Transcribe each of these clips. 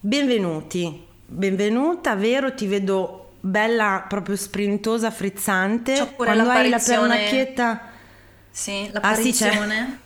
Benvenuti, benvenuta, vero? Ti vedo bella, proprio sprintosa, frizzante. C'ho pure Quando hai la pernacchietta... Sì, Ah sì, l'apparizione.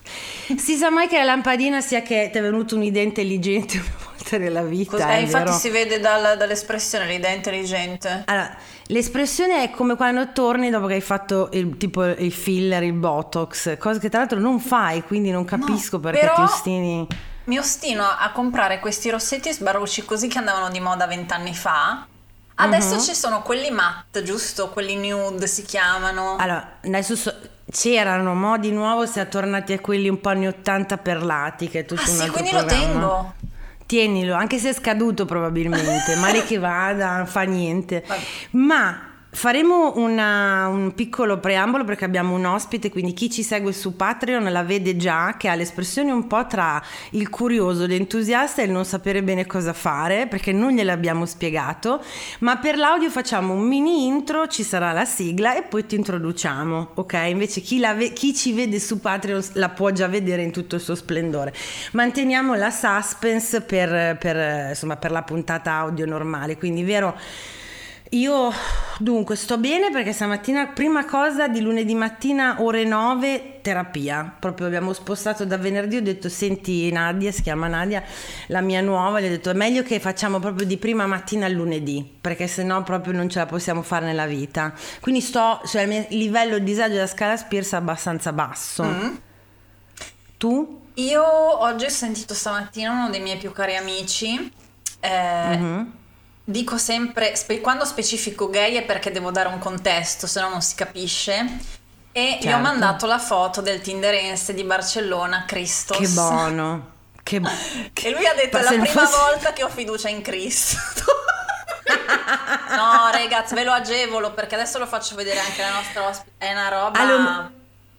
Si sa mai che la lampadina sia che ti è venuta un'idea intelligente una volta nella vita, Cos- eh, infatti vero? si vede dal- dall'espressione l'idea intelligente. Allora, l'espressione è come quando torni dopo che hai fatto il, tipo il filler, il botox, cosa che tra l'altro non fai, quindi non capisco perché però- ti ostini. Mi ostino a comprare questi rossetti sbarrucci così che andavano di moda vent'anni fa. Adesso Mhm. ci sono quelli matte, giusto? Quelli nude si chiamano. Allora, adesso so- c'erano modi nuovi, si è tornati a quelli un po' anni 80 perlati, che è tutto ah un sì, quindi lo programma. tengo. Tienilo, anche se è scaduto probabilmente, male che vada, fa niente. Vabbè. Ma faremo una- un piccolo preambolo perché abbiamo un ospite, quindi chi ci segue su Patreon la vede già che ha l'espressione un po' tra il curioso, l'entusiasta e il non sapere bene cosa fare, perché non gliel'abbiamo spiegato, ma per l'audio facciamo un mini intro, ci sarà la sigla e poi ti introduciamo, ok? Invece chi, ve- chi ci vede su Patreon la può già vedere in tutto il suo splendore. Manteniamo la suspense per, per, insomma, per la puntata audio normale, quindi vero... Io dunque sto bene perché stamattina, prima cosa di lunedì mattina, ore 9, terapia. Proprio abbiamo spostato da venerdì, ho detto senti Nadia, si chiama Nadia, la mia nuova, gli ho detto è meglio che facciamo proprio di prima mattina al lunedì, perché sennò proprio non ce la possiamo fare nella vita. Quindi sto, cioè il mio livello di disagio della scala Spears è abbastanza basso. Mm. Tu? Io oggi ho sentito stamattina uno dei miei più cari amici. eh, Mhm. Dico sempre, spe- quando specifico gay è perché devo dare un contesto, se no non si capisce. E gli ho Certo. mandato la foto del Tinderense di Barcellona, Christos. Che buono. Che bu- E lui ha detto: È la prima fosse- volta che ho fiducia in Cristo. no, ragazzi, ve lo agevolo perché adesso lo faccio vedere anche alla nostra ospite. È una roba. Allora,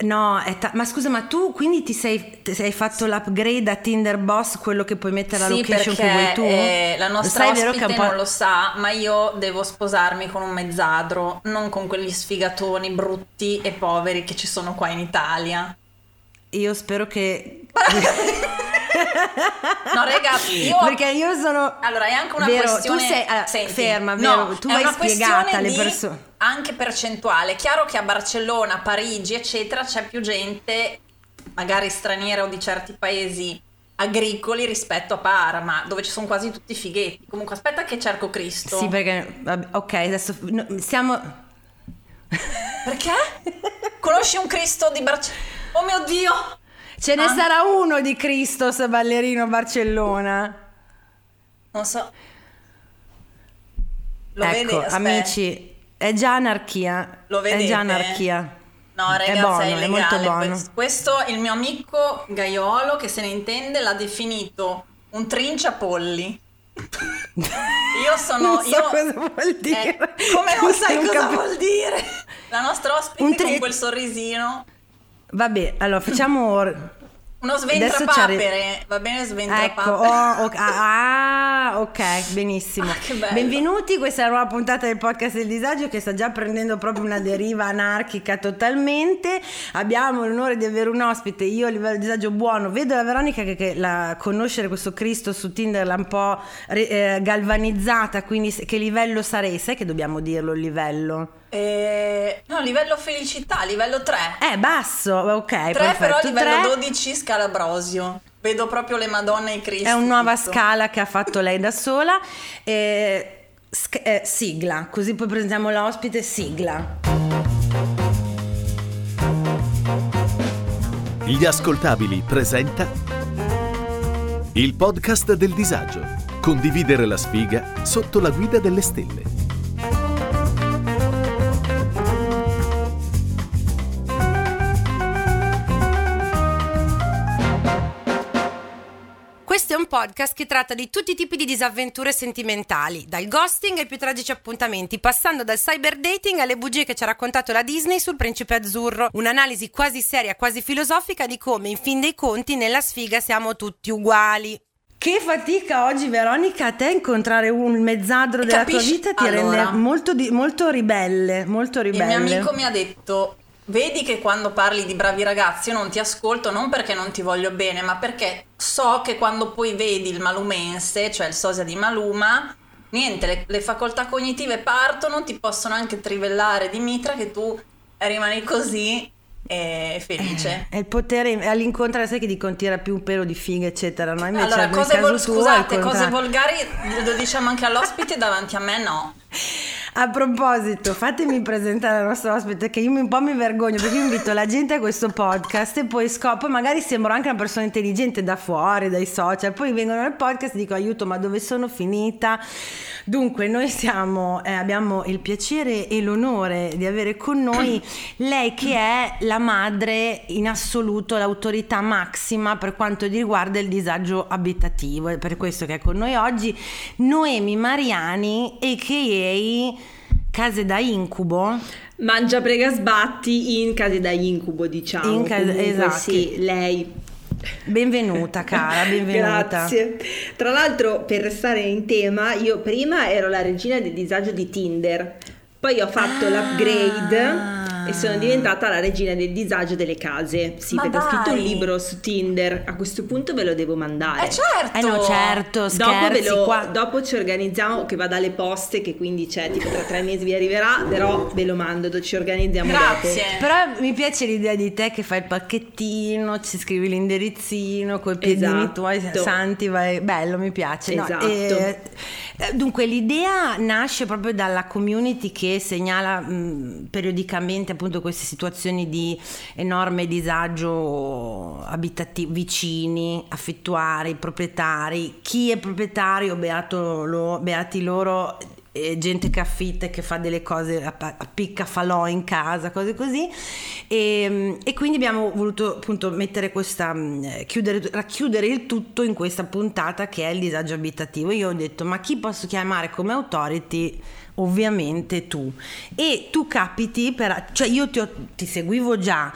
no, ta- ma scusa, ma tu quindi ti sei, ti sei fatto l'upgrade a Tinder Boss, quello che puoi mettere la Sì, location perché che vuoi tu? eh, la Lo nostra sai, vero ospite po'... non lo sa, ma io devo sposarmi con un mezzadro, non con quegli sfigatoni brutti e poveri che ci sono qua in Italia. Io spero che... No, ragazzi, io Perché io sono... Allora, è anche una Vero, questione. tu sei- allora, Senti, ferma, no, vero, tu una spiegata alle di persone. Anche percentuale. Chiaro che a Barcellona, Parigi, eccetera, c'è più gente, magari straniera o di certi paesi agricoli rispetto a Parma, dove ci sono quasi tutti fighetti. Comunque, aspetta che cerco Cristo. Sì, perché... vabbè, Ok, adesso no, stiamo... Perché? Conosci un Cristo di Barcellona? Oh mio Dio! Ce ne Ah. sarà uno di Christos ballerino Barcellona. Non so. Lo ecco? Aspetta. amici, è già anarchia. Lo È vedete? già anarchia. No, È ragazzi, buono, è, è illegale molto buono. Questo. Il mio amico Gaiolo, che se ne intende, l'ha definito un trinciapolli. Io sono... Non so io, cosa vuol dire. Eh, come non sai Non cosa capi- vuol dire? La nostra ospite tri- con quel sorrisino. Vabbè, allora facciamo... or- Uno sventrapapere. Va bene Ecco, sventrapapere? oh, ok, ah, ok, benissimo. Ah, che bello. Benvenuti, questa è la nuova puntata del podcast del disagio che sta già prendendo proprio una deriva anarchica totalmente. Abbiamo l'onore di avere un ospite, io a livello di disagio buono, vedo la Veronica che, che la, conoscere questo Cristo su Tinder l'ha un po' re- eh, galvanizzata, quindi che livello sarei? Sai che dobbiamo dirlo il livello? Eh, no, livello felicità, livello 3. Eh, basso, ok, 3 perfetto. però livello Tre. 12 scalabrosio. Vedo proprio le Madonne e i Cristi. È una nuova tutto. scala che ha fatto lei da sola. Eh, sc- eh, sigla, così poi presentiamo l'ospite. Sigla. Gli ascoltabili presenta il podcast del disagio. Condividere la sfiga sotto la guida delle stelle. Podcast che tratta di tutti i tipi di disavventure sentimentali, dal ghosting ai più tragici appuntamenti, passando dal cyberdating alle bugie che ci ha raccontato la Disney sul principe azzurro. Un'analisi quasi seria, quasi filosofica di come, in fin dei conti, nella sfiga siamo tutti uguali. Che fatica oggi, Veronica, a te incontrare un mezzadro della tua Capisci? vita ti Allora. rende molto, di- molto ribelle, molto Il ribelle. mio amico mi ha detto vedi che quando parli di bravi ragazzi io non ti ascolto non perché non ti voglio bene, ma perché so che quando poi vedi il malumense, cioè il sosia di Maluma, niente, le, le facoltà cognitive partono, ti possono anche trivellare di mitra che tu rimani così e felice. È il potere all'incontrare, sai che dicono tira più un pelo di figa, eccetera. No? Invece allora, cose vol- tuo, scusate, cose volgari lo diciamo anche all'ospite davanti a me no. A proposito, fatemi presentare la nostra ospite che io un po' mi vergogno perché io invito la gente a questo podcast e poi scopro, magari sembro anche una persona intelligente da fuori, dai social, poi vengono nel podcast e dico aiuto ma dove sono finita? Dunque noi siamo, eh, abbiamo il piacere e l'onore di avere con noi lei che è la madre in assoluto, l'autorità massima per quanto riguarda il disagio abitativo, è per questo che è con noi oggi Noemi Mariani a.k.a. Case da Incubo. Mangia prega sbatti in case da incubo, diciamo. In case- Comunque, esatto. Sì, lei. Benvenuta cara, benvenuta. Grazie. Tra l'altro, per restare in tema, io prima ero la regina del disagio di Tinder, poi ho fatto Ah. l'upgrade e sono diventata la regina del disagio delle case. Sì, Ma perché ho scritto un dai. libro su Tinder. A questo punto ve lo devo mandare. Eh certo! Eh no, certo, Dopo, ve scherzi lo- qua. dopo ci organizziamo che vada alle poste che quindi c'è tipo tra tre mesi vi arriverà però ve lo mando ci organizziamo Grazie. dopo Però mi piace l'idea di te che fai il pacchettino, ci scrivi l'indirizzino, coi piedini Esatto. tuoi santi, vai... bello, mi piace. no? Esatto. E, eh, dunque l'idea nasce proprio dalla community che segnala mh, periodicamente appunto queste situazioni di enorme disagio abitativo, vicini, affittuari, proprietari, chi è proprietario, beato lo- beati loro eh, gente che affitta e che fa delle cose a, picca falò in casa, cose così. E, e quindi abbiamo voluto appunto mettere questa, mh, chiudere, racchiudere il tutto in questa puntata che è il disagio abitativo. Io ho detto, ma chi posso chiamare come authority? Ovviamente tu. E tu capiti, per, cioè io ti, ho- ti seguivo già.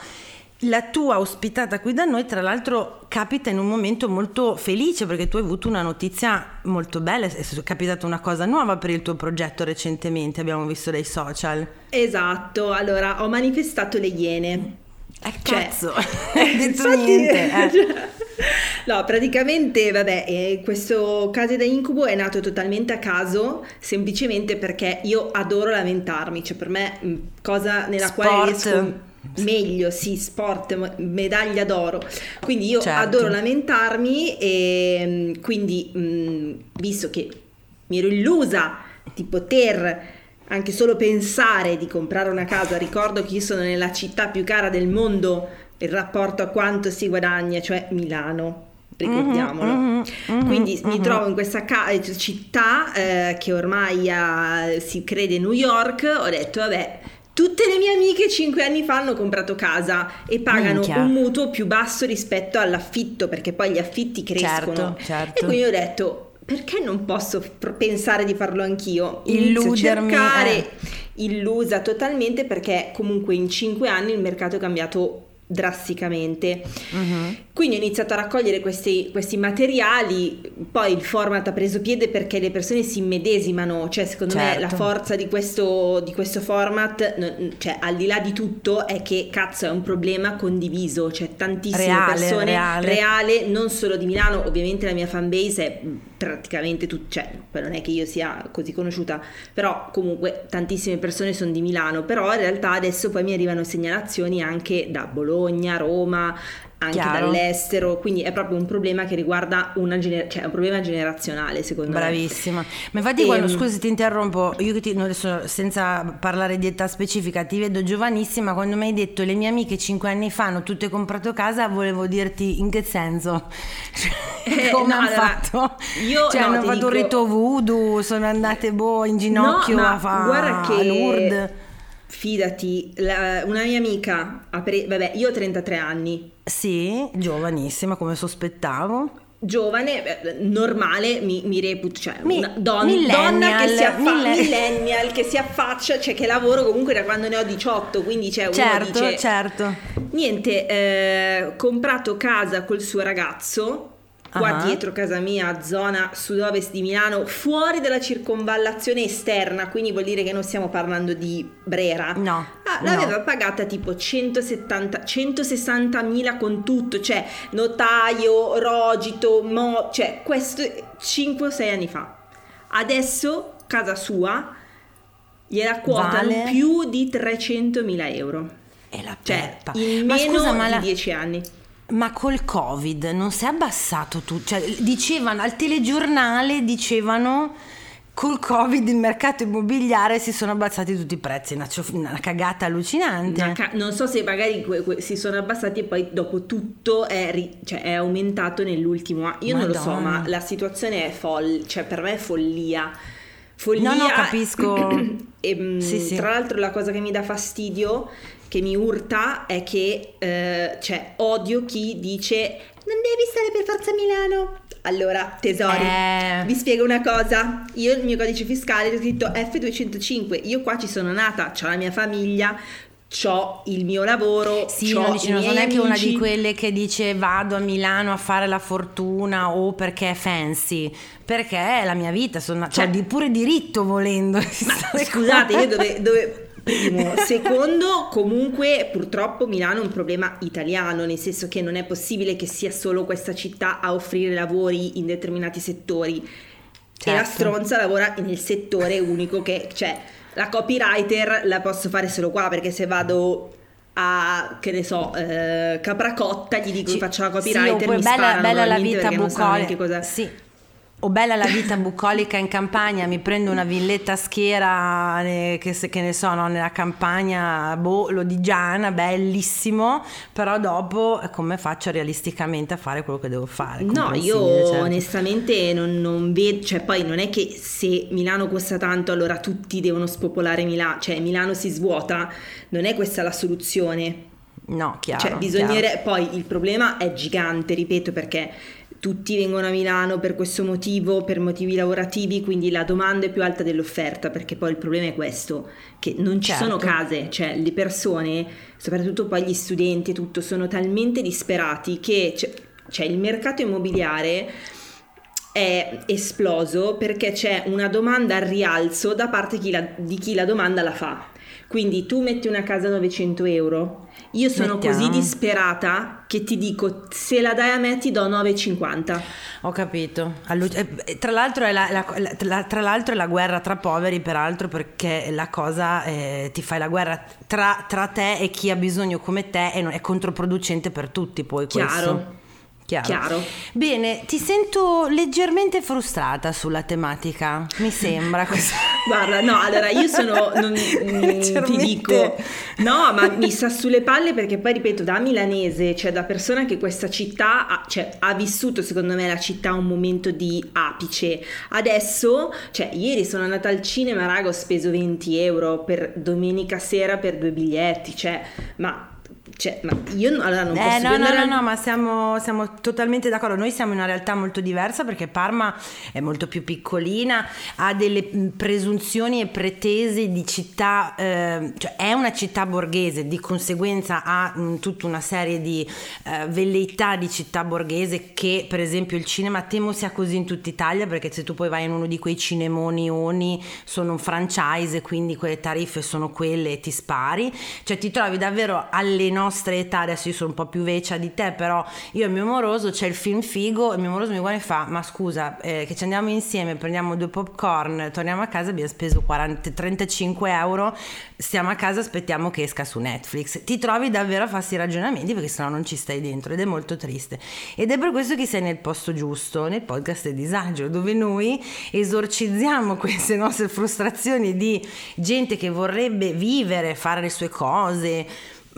La tua ospitata qui da noi, tra l'altro, capita in un momento molto felice perché tu hai avuto una notizia molto bella, è capitata una cosa nuova per il tuo progetto recentemente, abbiamo visto dai social. esatto allora ho manifestato le iene Eh, Cioè, cazzo, hai detto infatti- niente. eh. No, praticamente, vabbè, eh, questo case da incubo è nato totalmente a caso, semplicemente perché io adoro lamentarmi, cioè per me cosa nella quale Sport. riesco meglio, sì, sport, medaglia d'oro. Quindi io Certo. adoro lamentarmi e mh, quindi mh, visto che mi ero illusa di poter anche solo pensare di comprare una casa, ricordo che io sono nella città più cara del mondo in rapporto a quanto si guadagna, cioè Milano. Ricordiamolo. Mhm, mhm, Quindi mi mhm. trovo in questa ca- eh, città eh, che ormai ha- si crede New York. Ho detto, vabbè, tutte le mie amiche 5 anni fa hanno comprato casa e pagano Minchia. un mutuo più basso rispetto all'affitto perché poi gli affitti crescono. Certo, certo. E quindi ho detto, perché non posso pr- pensare di farlo anch'io? Inizio Illudermi, cercare, eh. illusa totalmente perché comunque in 5 anni il mercato è cambiato drasticamente. Mhm. Quindi ho iniziato a raccogliere questi, questi materiali, poi il format ha preso piede perché le persone si immedesimano, cioè secondo me Certo. la forza di questo, di questo format, cioè al di là di tutto, è che cazzo è un problema condiviso, cioè tantissime Reale, persone reale. reale, non solo di Milano, ovviamente la mia fanbase è praticamente tutta, cioè non è che io sia così conosciuta, però comunque tantissime persone sono di Milano, però in realtà adesso poi mi arrivano segnalazioni anche da Bologna, Roma, anche Chiaro. dall'estero, quindi è proprio un problema che riguarda una gener- cioè un problema generazionale secondo me. Bravissima. Ma infatti, Ehm, quando, scusi, ti interrompo. Io ti, adesso senza parlare di età specifica, ti vedo giovanissima. Quando mi hai detto le mie amiche 5 anni fa hanno tutte comprato casa, volevo dirti in che senso? Eh, Come no, hanno allora, fatto? io- cioè, no, hanno fatto un dico- rito voodoo, sono andate boh in ginocchio No, ma a fa guarda che- Lourdes. Fidati, la- una mia amica, pre- vabbè, io ho 33 anni, Sì, giovanissima come sospettavo. giovane, normale, mi, mi reputo, cioè Mi- una don- donna che si affaccia, mille- millennial, che si affaccia, cioè che lavoro comunque da quando ne ho 18, quindi c'è uno Certo, dice, certo. niente, eh, comprato casa col suo ragazzo, qua Ah. dietro casa mia, zona sud-ovest di Milano, fuori dalla circonvallazione esterna, quindi vuol dire che non stiamo parlando di Brera. No, Ah, no. l'aveva pagata tipo 170, 160 mila con tutto, cioè notaio, rogito, mo, cioè questo 5 o 6 anni fa. Adesso casa sua gliela quotano Vale? più di 300 mila euro. E la Cioè, peppa. in ma meno scusa, ma, di la- 10 anni. Ma col Covid non si è abbassato tutto? Cioè, dicevano al telegiornale, dicevano col Covid il mercato immobiliare si sono abbassati tutti i prezzi, una, una cagata allucinante. Una ca- non so se magari que- que- si sono abbassati e poi dopo tutto è, ri- cioè, è aumentato nell'ultimo anno. Io non lo so, Madonna. ma la situazione è folle, cioè per me è follia. Follia. No, no, capisco. e, mm, Sì, sì. Tra l'altro la cosa che mi dà fastidio, che mi urta, è che eh, cioè, odio chi dice non devi stare per forza a Milano. Allora, tesori, Eh. vi spiego una cosa. Io il mio codice fiscale ho scritto F205. Io qua ci sono nata, ho la mia famiglia, ho il mio lavoro. Sì, c'ho non, i dici, non è che una di quelle che dice vado a Milano a fare la fortuna o perché è fancy, perché è la mia vita, sono, cioè, Cioè- di pure diritto volendo. Ma scusate, io dove, dove- Primo, secondo, comunque purtroppo Milano è un problema italiano, nel senso che non è possibile che sia solo questa città a offrire lavori in determinati settori. E la Certo. stronza lavora nel settore unico che, cioè, la copywriter la posso fare solo qua perché se vado a, che ne so, eh, Capracotta gli dico che faccio la Sì, copywriter oppure mi bella, sparano bella la vita bucolica. cosa... Sì. O bella la vita bucolica in campagna, mi prendo una villetta a schiera, eh, che, se- che ne so, no, nella campagna boh, lodigiana, bellissimo, però dopo eh, come faccio realisticamente a fare quello che devo fare? No, io certo. onestamente non, non vedo, cioè poi non è che se Milano costa tanto allora tutti devono spopolare Milano, cioè Milano si svuota, non è questa la soluzione. No, chiaro. cioè bisognerebbe, poi il problema è gigante, ripeto, perché tutti vengono a Milano per questo motivo, per motivi lavorativi, quindi la domanda è più alta dell'offerta, perché poi il problema è questo, che non ci Certo. sono case, cioè le persone, soprattutto poi gli studenti e tutto, sono talmente disperati che c'è, cioè, il mercato immobiliare è esploso perché c'è una domanda al rialzo da parte chi la- di chi la domanda la fa. Quindi tu metti una casa a 900 euro, io sono Mettiamo. così disperata che ti dico se la dai a me ti do 9,50. Ho capito. Allu- eh, eh, tra, l'altro è la, la- la- tra- l'altro è la guerra tra poveri, peraltro, perché la cosa eh, ti fai la guerra tra, tra te e chi ha bisogno come te e non- è controproducente per tutti poi questo. Chiaro. Chiaro. Bene, ti sento leggermente frustrata sulla tematica, mi sembra. Guarda, no, allora io sono, non- mm, ti dico, no, ma mi sta sulle palle perché poi ripeto, da milanese, cioè da persona che questa città ha, cioè, ha vissuto secondo me la città un momento di apice. Adesso, cioè ieri sono andata al cinema, raga, ho speso 20 euro per domenica sera per due biglietti, cioè, ma, cioè, ma io allora non posso Eh, no, no, no, no, ma siamo, siamo totalmente d'accordo. Noi siamo in una realtà molto diversa perché Parma è molto più piccolina, ha delle presunzioni e pretese di città, eh, cioè è una città borghese, di conseguenza ha mh, tutta una serie di eh, velleità di città borghese che per esempio il cinema temo sia così in tutta Italia perché se tu poi vai in uno di quei cinemoni oni sono un franchise quindi quelle tariffe sono quelle e ti spari, cioè ti trovi davvero alle nostre età, adesso io sono un po' più vecchia di te, però io e mio moroso c'è il film figo e mio moroso mi guarda e fa, ma scusa, eh, che ci andiamo insieme, prendiamo due popcorn, torniamo a casa, abbiamo speso 40, 35 euro, stiamo a casa, aspettiamo che esca su Netflix. Ti trovi davvero a farsi ragionamenti perché sennò non ci stai dentro ed è molto triste. Ed è per questo che sei nel posto giusto, nel podcast disagio, dove noi esorcizziamo queste nostre frustrazioni di gente che vorrebbe vivere, fare le sue cose,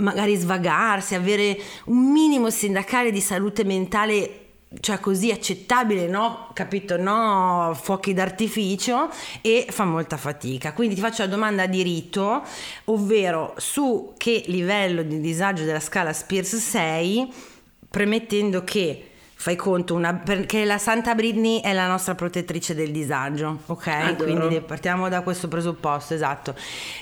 magari svagarsi, avere un minimo sindacale di salute mentale cioè così accettabile, no? Capito? No fuochi d'artificio e fa molta fatica. Quindi ti faccio la domanda a diritto, ovvero su che livello di disagio della scala Spears sei, premettendo che Fai conto, una, perché la Santa Britney è la nostra protettrice del disagio, ok? Adoro. Quindi partiamo da questo presupposto, esatto.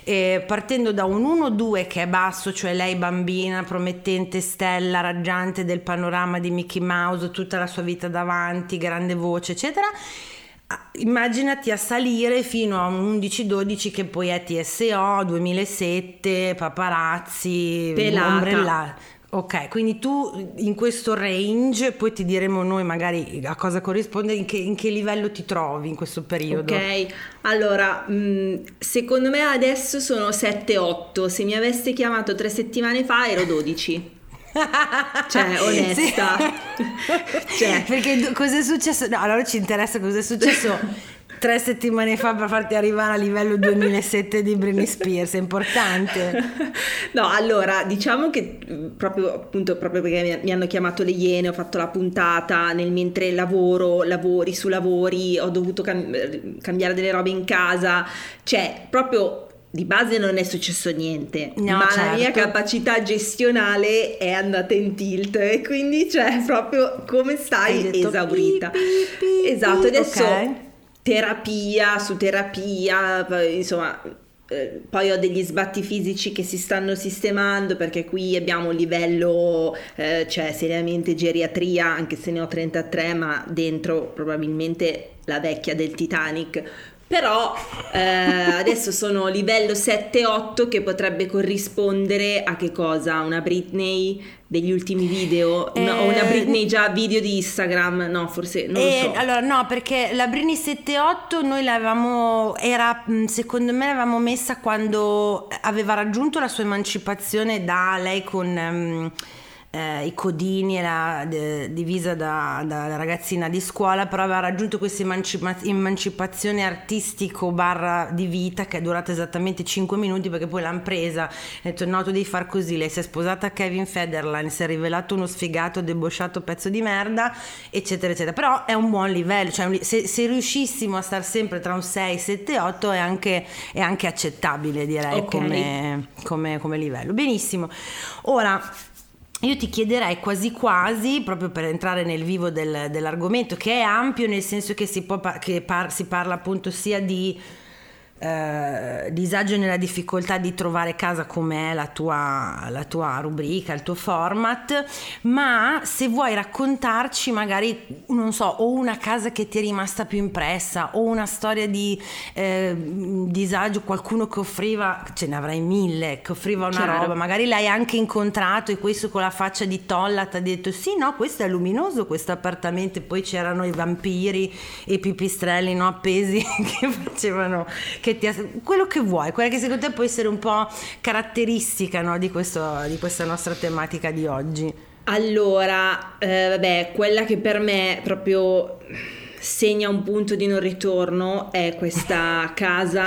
E partendo da un 1-2 che è basso, cioè lei bambina, promettente, stella, raggiante del panorama di Mickey Mouse, tutta la sua vita davanti, grande voce, eccetera. Ah, Immaginati a salire fino a un 11-12 che poi è TSO, 2007, paparazzi, Pelata. Ok, quindi tu in questo range, poi ti diremo noi magari a cosa corrisponde, in che, in che livello ti trovi in questo periodo. Ok, allora, mh, secondo me adesso sono 7-8, se mi aveste chiamato tre settimane fa ero 12. Cioè, onesta. Cioè. Perché d- cos'è successo? No, allora ci interessa cos'è successo tre settimane fa per farti arrivare a livello 2007 di Britney Spears, è importante. No, allora, diciamo che mh, proprio appunto proprio perché mi- hanno chiamato le Iene, ho fatto la puntata nel mentre lavoro, lavori su lavori, ho dovuto cam- eh, cambiare delle robe in casa, cioè proprio di base non è successo niente, No, ma la mia certo. capacità gestionale è andata in tilt e quindi cioè proprio come stai esaurita. pi, pi, pi, esatto, adesso ok. Terapia su terapia, insomma, eh, poi ho degli sbatti fisici che si stanno sistemando perché qui abbiamo un livello, eh, cioè seriamente geriatria, anche se ne ho 33, ma dentro probabilmente la vecchia del Titanic. Però eh, adesso sono livello 7-8 che potrebbe corrispondere a che cosa? Una Britney degli ultimi video? Una- o una Eh, Britney già video di Instagram? No, forse non Eh, lo so. Allora no, perché la Brini 78 noi l'avevamo, era mh, secondo me l'avevamo messa quando aveva raggiunto la sua emancipazione da lei con ehm, eh, i codini, era de- divisa da, da ragazzina di scuola, però aveva raggiunto questa emancipa- emancipazione artistico barra di vita che è durata esattamente 5 minuti perché poi l'hanno presa, ha detto no tu devi far così, lei si è sposata a Kevin Federline, si è rivelato uno sfigato, debosciato pezzo di merda, eccetera eccetera, però è un buon livello, cioè se, se riuscissimo a star sempre tra un 6, 7, 8 è anche, è anche accettabile direi Ok. come, come- come livello. Benissimo, ora... Io ti chiederei quasi quasi, proprio per entrare nel vivo del- dell'argomento, che è ampio nel senso che si, par- che par- si parla appunto sia di eh, disagio nella difficoltà di trovare casa come è la tua, la tua rubrica, il tuo format, ma se vuoi raccontarci magari, non so, o una casa che ti è rimasta più impressa, o una storia di eh, disagio, qualcuno che offriva, ce ne avrai mille, che offriva una Chiaro. roba, magari l'hai anche incontrato e questo con la faccia di tolla ti ha detto sì, no, questo è luminoso questo appartamento e poi c'erano i vampiri e i pipistrelli no, appesi che facevano, che ti ass- quello che vuoi, quella che secondo te può essere un po' caratteristica no, di, questo, di questa nostra tematica di oggi. Allora, eh, vabbè, quella che per me proprio segna un punto di non ritorno è questa casa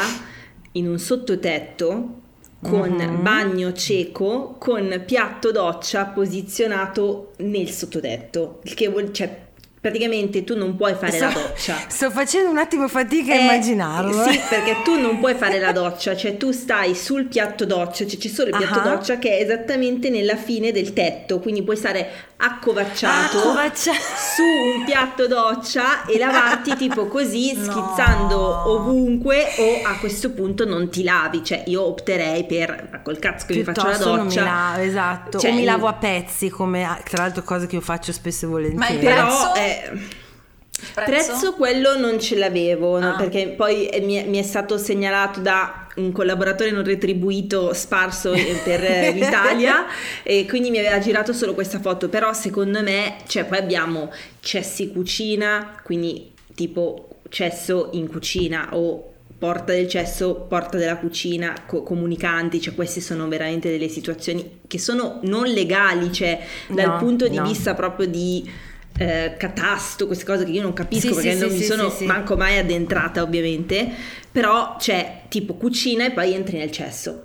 in un sottotetto con Mhm. bagno cieco con piatto doccia posizionato nel sottotetto, il che vuol cioè praticamente tu non puoi fare la Sto- doccia. Sto facendo un attimo fatica a Eh, immaginarlo. Sì, eh. perché tu non puoi fare la doccia, cioè tu stai sul piatto doccia, cioè c'è solo il piatto Ah. doccia che è esattamente nella fine del tetto, quindi puoi stare accovacciato Accovaccia- su un piatto doccia e lavarti tipo così, No. schizzando ovunque o a questo punto non ti lavi, cioè io opterei per col cazzo che mi faccio la Piuttosto non mi doccia. lavo, esatto. Cioè, o mi il- lavo a pezzi, come tra l'altro cose che io faccio spesso e volentieri. Però Prezzo? eh, Prezzo? prezzo quello non ce l'avevo, no? Ah. perché poi eh, mi è, mi è stato segnalato da un collaboratore non retribuito sparso eh, per eh, l'Italia e quindi mi aveva girato solo questa foto, però secondo me, cioè poi abbiamo cessi cucina, quindi tipo cesso in cucina o porta del cesso, porta della cucina, co- comunicanti, cioè queste sono veramente delle situazioni che sono non legali, cioè dal No, punto di no. vista proprio di eh, catasto, queste cose che io non capisco Sì, perché sì, non sì, mi sono manco mai addentrata ovviamente, però c'è tipo cucina e poi entri nel cesso.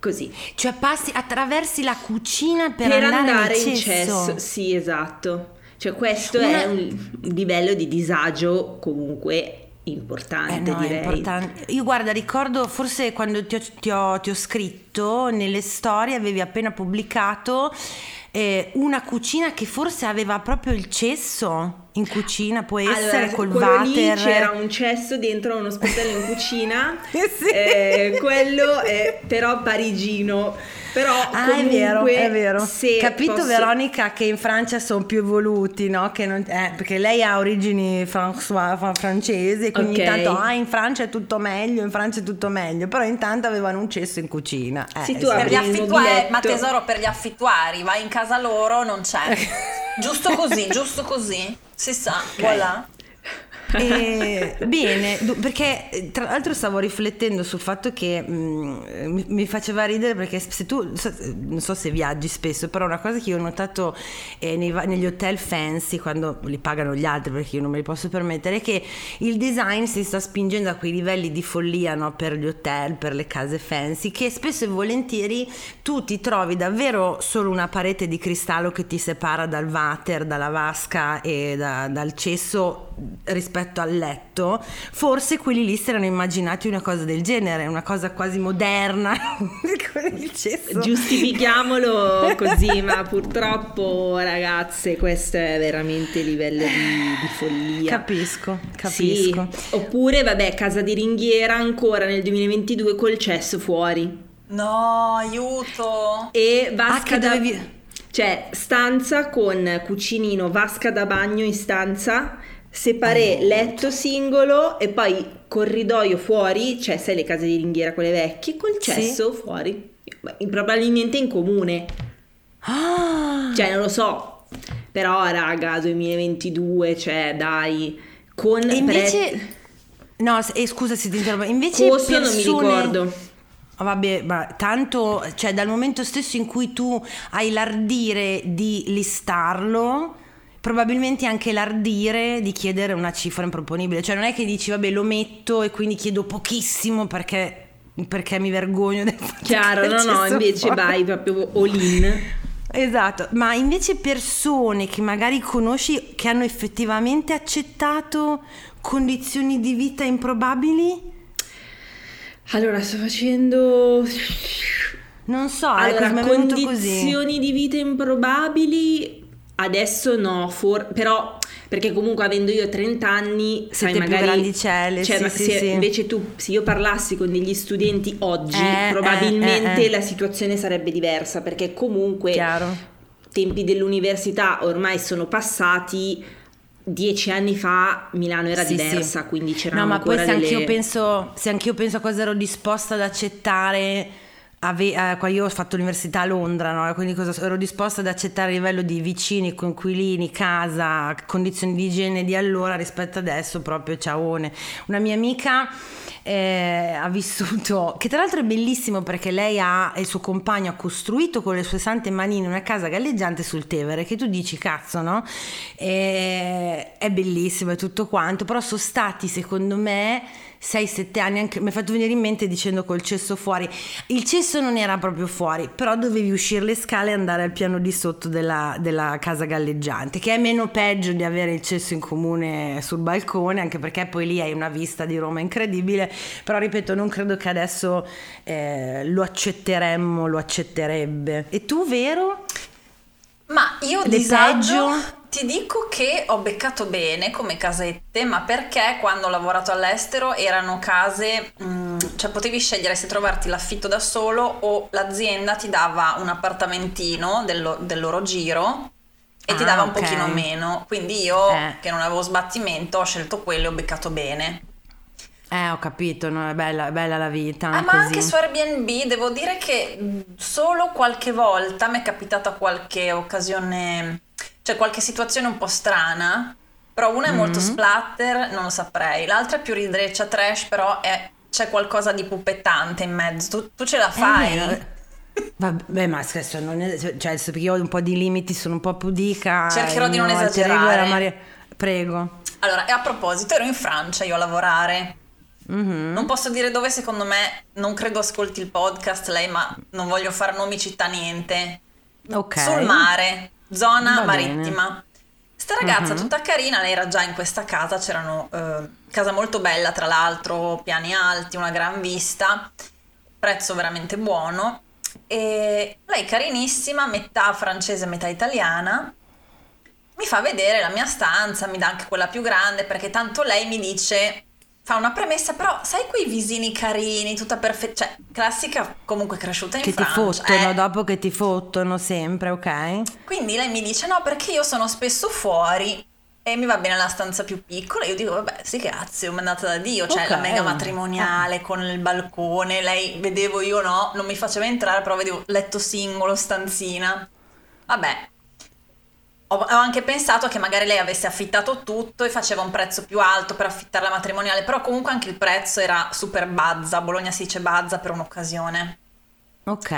Così. Cioè passi, attraversi la cucina per, Per, andare, andare in cesso. cesso, sì, esatto. Cioè questo Una- è un, livello di disagio comunque importante, Eh no, direi. importante. Io guarda, ricordo forse quando ti ho, ti ho- ti ho scritto nelle storie avevi appena pubblicato eh, una cucina che forse aveva proprio il cesso in cucina, può essere Allora, col quello lì water. c'era un cesso dentro uno sportello in cucina, sì. eh, quello è però parigino, però Ah, comunque è vero, è vero. Capito posso- Veronica che in Francia sono più evoluti, no? Che non- eh, perché lei ha origini François, francesi, quindi Ok. intanto ah, in Francia è tutto meglio, in Francia è tutto meglio, però intanto avevano un cesso in cucina. Eh, Sì, tu esatto. Per gli affittuari, ma tesoro per gli affittuari, vai in casa loro, non c'è. giusto così, giusto così. Si sa, voilà. Eh, bene, perché tra l'altro stavo riflettendo sul fatto che mh, mi, mi faceva ridere perché se tu, non so se viaggi spesso, però una cosa che io ho notato eh, nei negli hotel fancy, quando li pagano gli altri perché io non me li posso permettere, è che il design si sta spingendo a quei livelli di follia no, per gli hotel, per le case fancy, che spesso e volentieri tu ti trovi davvero solo una parete di cristallo che ti separa dal water, dalla vasca e da- dal cesso rispetto al letto, forse quelli lì si erano immaginati una cosa del genere, una cosa quasi moderna con il cesso. Giustifichiamolo così, ma purtroppo ragazze questo è veramente livello di, di follia. Capisco, capisco. Sì. Oppure, vabbè, casa di ringhiera ancora nel 2022 col cesso fuori. No, aiuto. E vasca Ah, che da... dovevi- Cioè, stanza con cucinino, vasca da bagno in stanza, separé letto singolo e poi corridoio fuori, cioè sai le case di ringhiera quelle vecchie, col Sì. cesso fuori. Beh, Probabilmente in comune. Ah, Cioè, non lo so. Però, raga, 2022, cioè, dai, con e invece... pre- No, eh, scusa se ti interrompo, invece costo non mi persone- ricordo. Ah, Vabbè, ma tanto, cioè dal momento stesso in cui tu hai l'ardire di listarlo, probabilmente anche l'ardire di chiedere una cifra improponibile. Cioè non è che dici, vabbè, lo metto e quindi chiedo pochissimo perché, perché mi vergogno del fatto Chiaro, che no, no, invece fuori. vai proprio all in. Esatto, ma invece persone che magari conosci che hanno effettivamente accettato condizioni di vita improbabili? Allora, sto facendo... Non so, ecco, Allora, così. condizioni di vita improbabili adesso no, for- però perché comunque avendo io 30 anni, sai, Siete più magari grandicelle, cioè, sì, ma sì, se sì. invece tu se io parlassi con degli studenti oggi, Eh, probabilmente eh, eh, eh. la situazione sarebbe diversa perché comunque Chiaro. tempi dell'università ormai sono passati. Dieci anni fa Milano era Sì, diversa, sì. quindi c'erano No, ma poi se delle... anch'io penso, se anch'io penso a cosa ero disposta ad accettare, ave- eh, io ho fatto l'università a Londra, no? quindi cosa ero disposta ad accettare a livello di vicini, coinquilini, casa, condizioni di igiene di allora rispetto adesso, proprio ciaone. Una mia amica eh, ha vissuto, che tra l'altro è bellissimo perché lei ha, e il suo compagno ha costruito con le sue sante manine una casa galleggiante sul Tevere, che tu dici cazzo, no? E- è bellissimo e tutto quanto, però sono stati secondo me 6-7 anni, anche, mi ha fatto venire in mente dicendo col cesso fuori. Il cesso non era proprio fuori, però dovevi uscire le scale e andare al piano di sotto della, della casa galleggiante, che è meno peggio di avere il cesso in comune sul balcone, anche perché poi lì hai una vista di Roma incredibile, però ripeto, non credo che adesso eh, lo accetteremmo, lo accetterebbe. E tu, vero? Ma io disagio peggio? ti dico che ho beccato bene come casette, ma perché quando ho lavorato all'estero erano case, mm, cioè potevi scegliere se trovarti l'affitto da solo o l'azienda ti dava un appartamentino del, del loro giro e ti Ah, dava un pochino meno. Quindi io, Eh. che non avevo sbattimento, ho scelto quello e ho beccato bene. Eh, ho capito, no? è, bella, è bella la vita. Ah, ma anche su Airbnb devo dire che solo qualche volta mi è capitata qualche occasione, cioè qualche situazione un po' strana, però una è molto Mm-hmm. splatter, non lo saprei, l'altra è più ridreccia trash, però è- c'è qualcosa di puppettante in mezzo, tu, tu ce la Eh, fai? beh, Vabbè, ma spesso non è, cioè, adesso perché io ho un po' di limiti, sono un po' pudica. Cercherò di non alter ego esagerare. Prego. Allora, e a proposito, ero in Francia io a lavorare. Mhm. Non posso dire dove, secondo me, non credo ascolti il podcast lei, ma non voglio fare nomi città niente. Ok. sul mare, zona Va bene. marittima. Sta ragazza Mhm. tutta carina, lei era già in questa casa, c'erano eh, casa molto bella tra l'altro, piani alti, una gran vista, prezzo veramente buono. E lei carinissima, metà francese, metà italiana, mi fa vedere la mia stanza, mi dà anche quella più grande perché tanto lei mi dice fa una premessa, però sai quei visini carini, tutta perfetta, cioè classica comunque cresciuta in che Francia. ti fottono eh. dopo che ti fottono sempre, ok? Quindi lei mi dice no perché io sono spesso fuori e mi va bene la stanza più piccola. Io dico vabbè sì grazie, ho mandato da Dio, cioè Ok. la mega matrimoniale con il balcone, lei vedevo io no, non mi faceva entrare però vedevo letto singolo, stanzina. Vabbè. Ho, anche pensato che magari lei avesse affittato tutto e faceva un prezzo più alto per affittare la matrimoniale, però comunque anche il prezzo era super bazza, a Bologna si dice bazza per un'occasione. Ok.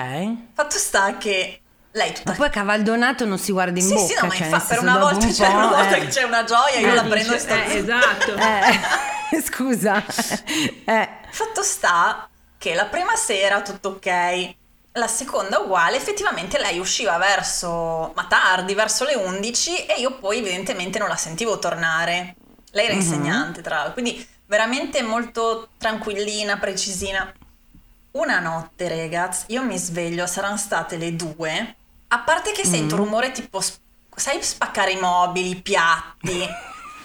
Fatto sta che lei tutta Ma poi cavaldonato non si guarda in sì, bocca. sì, no, ma cioè, infa- nel per una volta, un c'è, po', una volta eh. che c'è una gioia, io Eh, la dice- prendo e sto eh, esatto. Eh, scusa. Eh. Fatto sta che la prima sera tutto ok, la seconda uguale, effettivamente lei usciva verso, ma tardi, verso le 11 e io poi evidentemente non la sentivo tornare. Lei era insegnante tra l'altro, quindi veramente molto tranquillina, precisina. Una notte, ragazzi, io mi sveglio, saranno state le due, a parte che sento rumore tipo, sai spaccare i mobili, i piatti.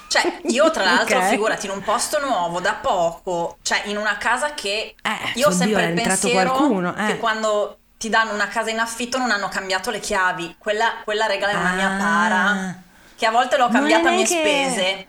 Cioè, io tra l'altro, Ok. figurati, in un posto nuovo, da poco, cioè in una casa che Eh, io ho sempre il pensiero qualcuno, eh. che quando ti danno una casa in affitto non hanno cambiato le chiavi. Quella, quella regala è una mia Ah. para, che a volte l'ho cambiata a mie neanche- spese.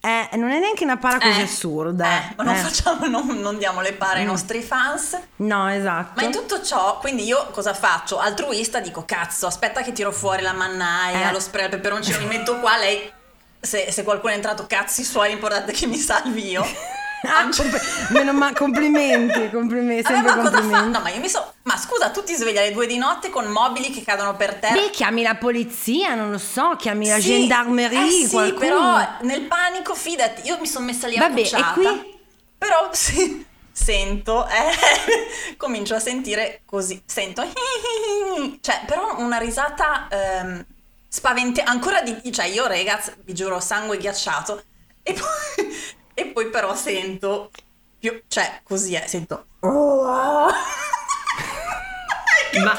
Eh, non è neanche una para così Eh, assurda. eh, ma non, eh. facciamo, non, non diamo le pare ai Mm. nostri fans. No, esatto. Ma in tutto ciò, quindi io cosa faccio? Altruista dico, cazzo, aspetta che tiro fuori la mannaia, Eh. lo spray al peperoncino, mi metto qua, lei, se, se qualcuno è entrato, cazzi suoi, l'importante è che mi salvi io. Ah, compl- meno ma- complimenti, complimenti, Vabbè, sempre ma cosa fa? complimenti. No, ma io mi so... Ma scusa, tu ti svegli alle due di notte con mobili che cadono per terra? Beh, chiami la polizia, non lo so, chiami la Sì, gendarmerie, eh sì, qualcuno. però nel panico, fidati, io mi sono messa lì Vabbè, accucciata. qui? Però sì, sento, eh, comincio a sentire così, sento, cioè, però una risata ehm, spavente, ancora di, cioè io ragazzi, vi giuro, sangue ghiacciato, e poi, e poi però sento, più, cioè così è, sento... Ma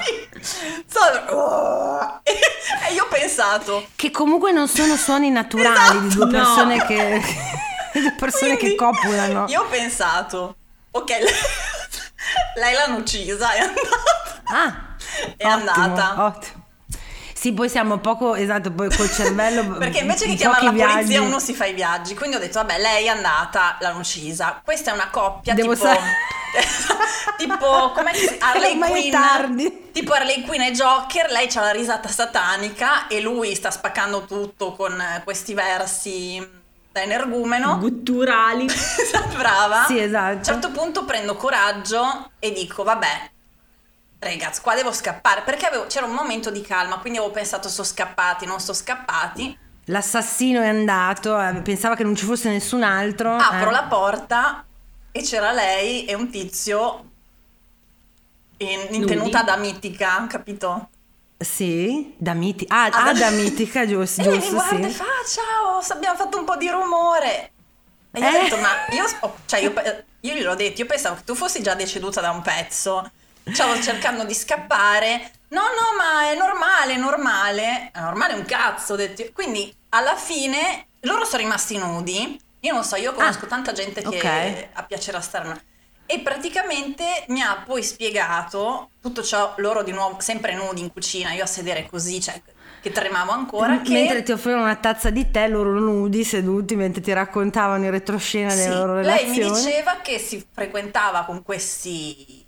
Sono- e io ho pensato, Che comunque non sono suoni naturali di due Esatto, persone no. che persone Quindi che copulano. Io ho pensato, ok, lei, lei l'hanno uccisa, è andata. Ah, È ottimo, andata. ottimo. Sì, poi siamo poco, esatto, poi col cervello. Perché invece che chiamare la polizia viaggi. uno si fa i viaggi. Quindi ho detto, vabbè, lei è andata, l'hanno uccisa. Questa è una coppia Devo tipo... sa- tipo, come Harley Quinn. tardi. Tipo Harley Quinn e Joker, lei c'ha la risata satanica e lui sta spaccando tutto con questi versi da energumeno. gutturali. Brava. Sì, esatto. A un certo punto prendo coraggio e dico, vabbè, ragazzi, qua devo scappare. Perché avevo- c'era un momento di calma, quindi avevo pensato, sono scappati, non sono scappati. L'assassino è andato, eh, pensava che non ci fosse nessun altro. Apro eh. la porta e c'era lei e un tizio in, in tenuta da mitica, capito? Sì, da mitica. Ah, Ah, ah, da- mitica, giusto, E lei mi guarda e sì. fa, "Ah, ciao, abbiamo fatto un po' di rumore. E ho Eh? detto, ma io, ho- cioè io, io gliel'ho detto, io pensavo che tu fossi già deceduta da un pezzo. Stavo cercando di scappare. No, no, ma è normale, è normale. È normale un cazzo, ho detto. Quindi, alla fine, loro sono rimasti nudi. Io non so, io conosco Ah, tanta gente che ok. ha piacere a stare E praticamente mi ha poi spiegato tutto ciò, loro di nuovo sempre nudi in cucina, io a sedere così, cioè che tremavo ancora. Che... Mentre ti offrivano una tazza di tè, loro nudi, seduti, mentre ti raccontavano in retroscena Sì, delle loro lei mi relazioni. diceva che si frequentava con questi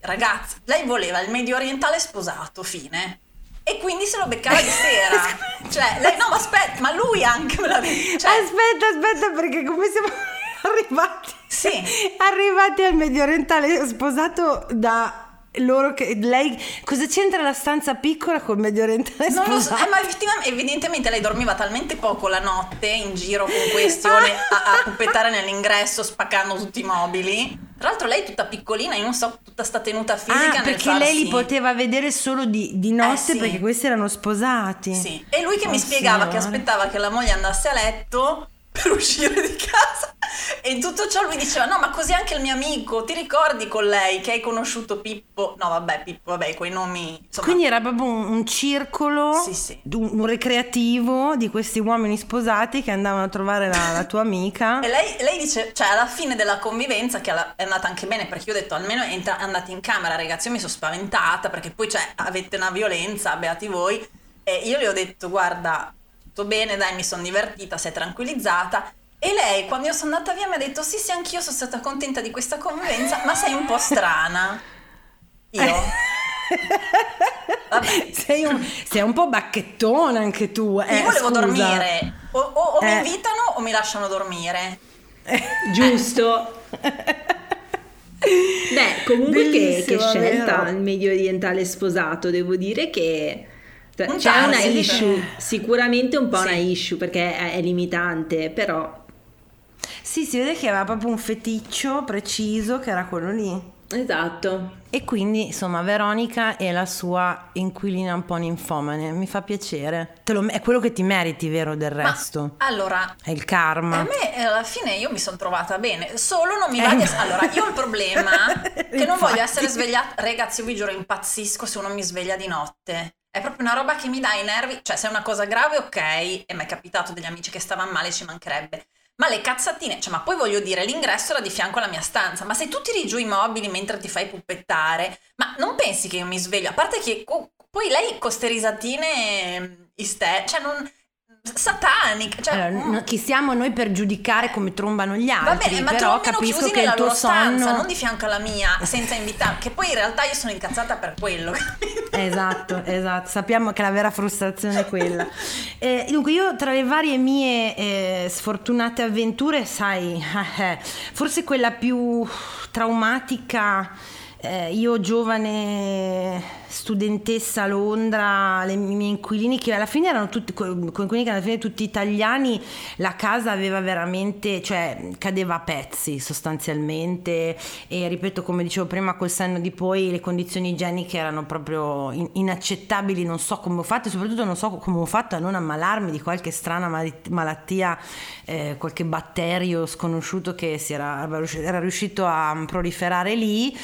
ragazzi. Lei voleva il medio orientale sposato, fine. E quindi se lo beccava di sera. cioè, lei, no, ma aspetta, ma lui anche me detto. Cioè, Aspetta, aspetta, perché come siamo arrivati? Sì. Arrivati al medio orientale sposato da loro che lei cosa c'entra la stanza piccola col medio orientale Non lo so, eh, ma evidentemente lei dormiva talmente poco la notte in giro con questione a, a pupettare nell'ingresso spaccando tutti i mobili. Tra l'altro lei tutta piccolina, io non so, tutta sta tenuta fisica Ah, perché lei li farsi- poteva vedere solo di, di notte Eh, sì. perché questi erano sposati. Sì. E lui che mi Oh, spiegava che signore. aspettava che la moglie andasse a letto per uscire di casa. E in tutto ciò lui diceva: No, ma così anche il mio amico, ti ricordi con lei che hai conosciuto Pippo? No, vabbè, Pippo, vabbè, quei nomi. Insomma, Quindi era proprio un, un circolo, Sì, sì. un, un recreativo di questi uomini sposati che andavano a trovare la, la tua amica. E lei, lei dice, cioè alla fine della convivenza, che è andata anche bene, perché io ho detto almeno è entra- andate in camera, ragazzi, io mi sono spaventata, perché poi cioè, avete una violenza, beati voi. E io le ho detto, guarda, tutto bene, dai, mi sono divertita, sei tranquillizzata. E lei, quando io sono andata via, mi ha detto, sì, sì, anch'io sono stata contenta di questa convivenza, ma sei un po' strana. Io? Vabbè. Sei un, sei un po' bacchettona anche tu. eh, Io volevo scusa. dormire, o, o- o mi Eh. invitano o mi lasciano dormire. Giusto. Beh, comunque che, che scelta il medio orientale sposato, devo dire che cioè, Un c'è una issue, sicuramente un po' Sì. una issue perché è, è limitante, però Sì, si vede che aveva proprio un feticcio preciso che era quello lì. esatto. E quindi, insomma, Veronica è la sua inquilina un po' ninfomane. Mi fa piacere. Te lo- è quello che ti meriti, vero, del Ma, resto. allora, È il A karma. me eh, alla fine io mi sono trovata bene, solo non mi va di Eh. essere... Allora, io ho il problema che non voglio essere svegliata... Ragazzi, io vi giuro, impazzisco se uno mi sveglia di notte. È proprio una roba che mi dà i nervi. Cioè, se è una cosa grave, ok, e mi è capitato degli amici che stavano male, ci mancherebbe. Ma le cazzatine, cioè, ma poi voglio dire, l'ingresso era di fianco alla mia stanza, ma se tu tiri giù i mobili mentre ti fai puppettare, ma non pensi che io mi sveglio? A parte che co- poi lei con ste risatine iste, cioè non... sataniche, cioè... Allora, mm. chi siamo noi per giudicare come trombano gli Va altri? bene, ma però capisco che il tuo stanza, sonno. non di fianco alla mia, senza invitare. Che poi in realtà io sono incazzata per quello. Esatto, esatto, sappiamo che la vera frustrazione è quella. Eh, dunque, io tra le varie mie eh, sfortunate avventure, sai, eh, forse quella più traumatica, eh, io giovane studentessa a Londra, le- i miei inquilini che alla fine erano tutti, che alla fine tutti italiani, la casa aveva veramente, cioè cadeva a pezzi sostanzialmente e ripeto come dicevo prima col senno di poi le condizioni igieniche erano proprio in- inaccettabili, non so come ho fatto e soprattutto non so come ho fatto a non ammalarmi di qualche strana mali- malattia, eh, qualche batterio sconosciuto che era, era riuscito a proliferare lì,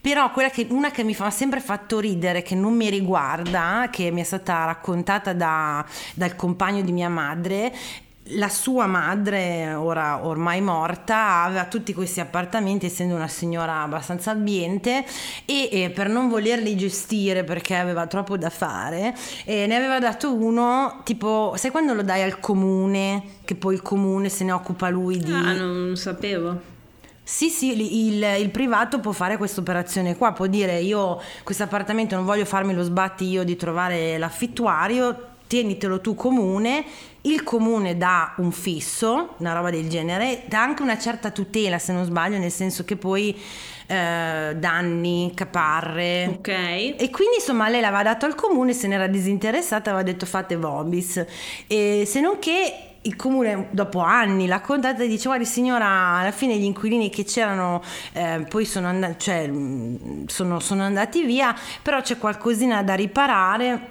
però quella che, una che mi fa sempre fatto ridere, che non mi riguarda, che mi è stata raccontata da- dal compagno di mia madre, la sua madre, ora ormai morta, aveva tutti questi appartamenti, essendo una signora abbastanza ambiente, e, e per non volerli gestire perché aveva troppo da fare, eh, ne aveva dato uno tipo, sai quando lo dai al comune, che poi il comune se ne occupa lui di... Ah, non sapevo. Sì, sì, il, il privato può fare questa operazione qua, può dire io questo appartamento non voglio farmi lo sbatti io di trovare l'affittuario, tienitelo tu comune, il comune dà un fisso, una roba del genere, dà anche una certa tutela se non sbaglio, nel senso che poi eh, danni, caparre. Ok. E quindi insomma lei l'aveva dato al comune, se n'era disinteressata, aveva detto fate vobis. E se non che il comune dopo anni l'ha contatta e dice guardi signora alla fine gli inquilini che c'erano eh, poi sono, and- cioè, sono, sono andati via però c'è qualcosina da riparare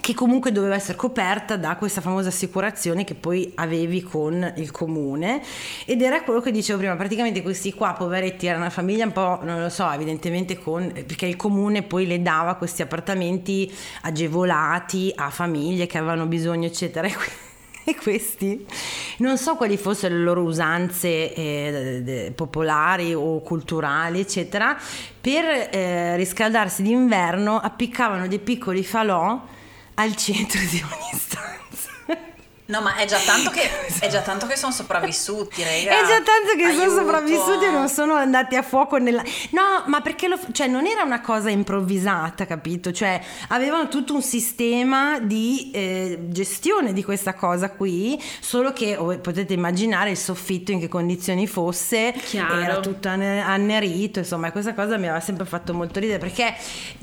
Che comunque doveva essere coperta da questa famosa assicurazione che poi avevi con il comune. Ed era quello che dicevo prima praticamente questi qua poveretti erano una famiglia un po' non lo so evidentemente con perché il comune poi le dava questi appartamenti agevolati a famiglie che avevano bisogno eccetera. E questi non so quali fossero le loro usanze eh, de- popolari o culturali, eccetera, per eh, riscaldarsi d'inverno appiccavano dei piccoli falò al centro di ogni stanza. No, ma è già tanto che, è già tanto che sono sopravvissuti, raga. È già tanto che sono Aiuto. sopravvissuti e non sono andati a fuoco nella... No, ma perché lo... Cioè, non era una cosa improvvisata, capito? Cioè, avevano tutto un sistema di eh, gestione di questa cosa qui, solo che oh, potete immaginare il soffitto in che condizioni fosse, Chiaro. era tutto anne- annerito, insomma, questa cosa mi aveva sempre fatto molto ridere, perché,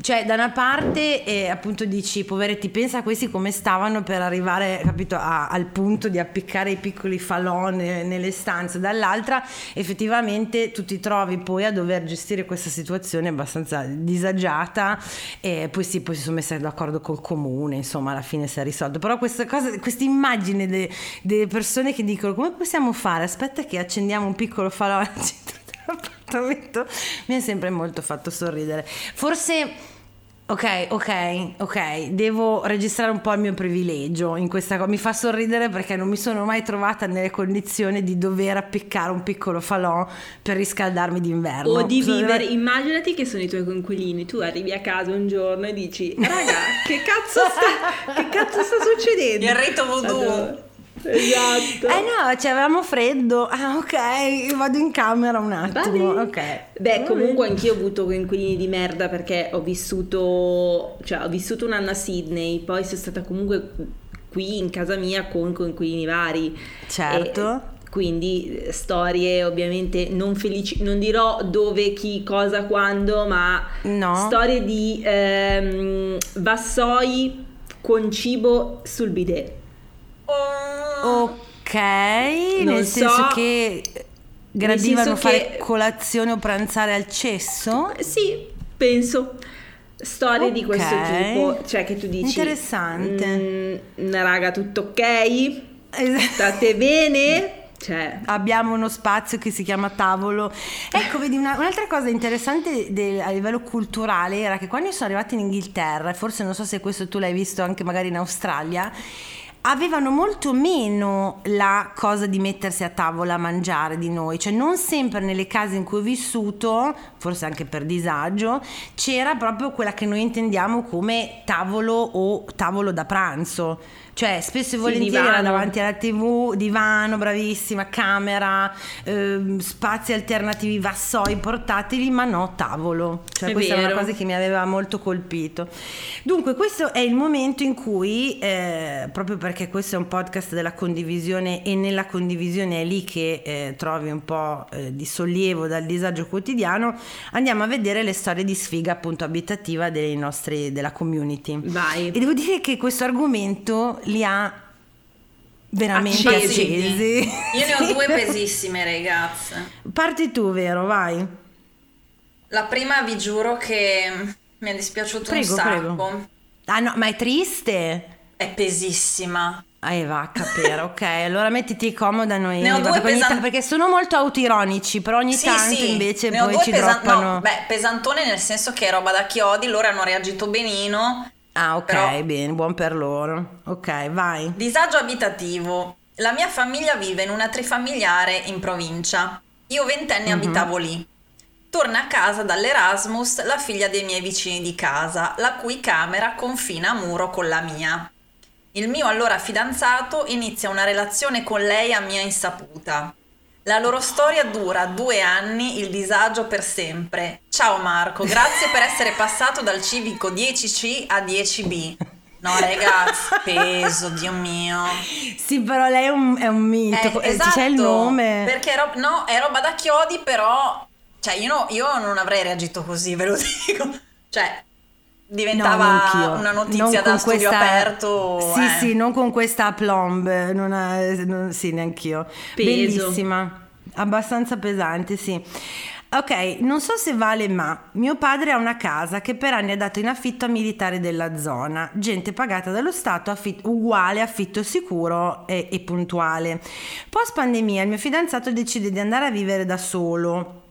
cioè, da una parte, eh, appunto, dici, poveretti, pensa a questi come stavano per arrivare, capito, a- al punto di appiccare i piccoli falò ne- nelle stanze, dall'altra, effettivamente, tu ti trovi poi a dover gestire questa situazione abbastanza disagiata, e poi sì, poi si sono messi d'accordo col comune, insomma, alla fine si è risolto. Però questa cosa, questa immagine de- delle persone che dicono, come possiamo fare? Aspetta che accendiamo un piccolo falò al centro dell'appartamento, mi ha sempre molto fatto sorridere. Forse... Ok, ok, ok, devo registrare un po' il mio privilegio in questa cosa. Mi fa sorridere perché non mi sono mai trovata nelle condizioni di dover appiccare un piccolo falò per riscaldarmi d'inverno. O di Sono- vivere, immaginati che sono i tuoi coinquilini, tu arrivi a casa un giorno e dici, raga, che cazzo sta, che cazzo sta succedendo? Il rito voodoo. Esatto. Eh no, cioè avevamo freddo. Ah, ok, vado in camera un attimo. Va bene. Ok. Beh, comunque anch'io ho avuto coinquilini di merda perché ho vissuto, cioè ho vissuto un anno a Sydney, poi sono stata comunque qui in casa mia con coinquilini vari. Certo. E quindi eh, storie ovviamente non felici, non dirò dove, chi, cosa, quando, ma No. storie di ehm, vassoi con cibo sul bidet. Oh. Ok, Non nel so- senso che gradivano fare che- colazione o pranzare al cesso? Sì, penso. Storie di questo tipo, cioè che tu dici Interessante. "Mm, raga, tutto ok? State bene? Cioè, Abbiamo uno spazio che si chiama tavolo. Ecco, vedi, una- un'altra cosa interessante del- a livello culturale era che quando io sono arrivata in Inghilterra, e forse non so se questo tu l'hai visto anche magari in Australia, avevano molto meno la cosa di mettersi a tavola a mangiare di noi, cioè non sempre nelle case in cui ho vissuto, forse anche per disagio, c'era proprio quella che noi intendiamo come tavolo o tavolo da pranzo. Cioè, spesso e volentieri era divano. davanti alla tv, divano, bravissima, camera, ehm, spazi alternativi, vassoi portatili, ma no tavolo. Cioè, È questa è una vero. cosa che mi aveva molto colpito. Dunque, questo è il momento in cui, eh, proprio perché questo è un podcast della condivisione e nella condivisione è lì che eh, trovi un po' eh, di sollievo dal disagio quotidiano, andiamo a vedere le storie di sfiga appunto abitativa dei nostri, della community. Vai. E devo dire che questo argomento li ha veramente Accesi. accesi. Io ne ho due pesissime, ragazze. Parti tu, vero? Vai. La prima vi giuro che mi è dispiaciuto Prego, un sacco. prego. Ah no, ma è triste? È pesissima. Ah, va a capire, ok. Allora mettiti comoda noi. Ne ho due pesan- ta- perché sono molto autironici, però ogni Sì, tanto sì, invece ne poi ci pesan- droppano. no, beh, pesantone nel senso che è roba da chiodi, loro hanno reagito benino. Ah, ok, però- bene, buon per loro. Ok, vai. Disagio abitativo. La mia famiglia vive in una trifamiliare in provincia. Io ventenne Mhm. abitavo lì. Torna a casa dall'Erasmus la figlia dei miei vicini di casa, la cui camera confina a muro con la mia. Il mio allora fidanzato inizia una relazione con lei a mia insaputa. La loro storia dura due anni, il disagio per sempre. Ciao Marco, grazie per essere passato dal civico 10C a 10B. No ragazzi, peso, Dio mio. Sì, però lei è un, è un mito. Eh, Eh, C'è il nome. Perché è no, è roba da chiodi, però. Cioè, io, no- io non avrei reagito così, ve lo dico. Cioè, diventava neanch'io. una notizia da studio questa- aperto. Sì, eh. sì, non con questa plomb. Non ha- non- sì, neanch'io. Peso. Bellissima. Abbastanza pesante, sì. Ok, non so se vale, ma mio padre ha una casa che per anni ha dato in affitto a militari della zona, gente pagata dallo Stato, affitto- uguale affitto sicuro e, e puntuale. Post pandemia il mio fidanzato decide di andare a vivere da solo.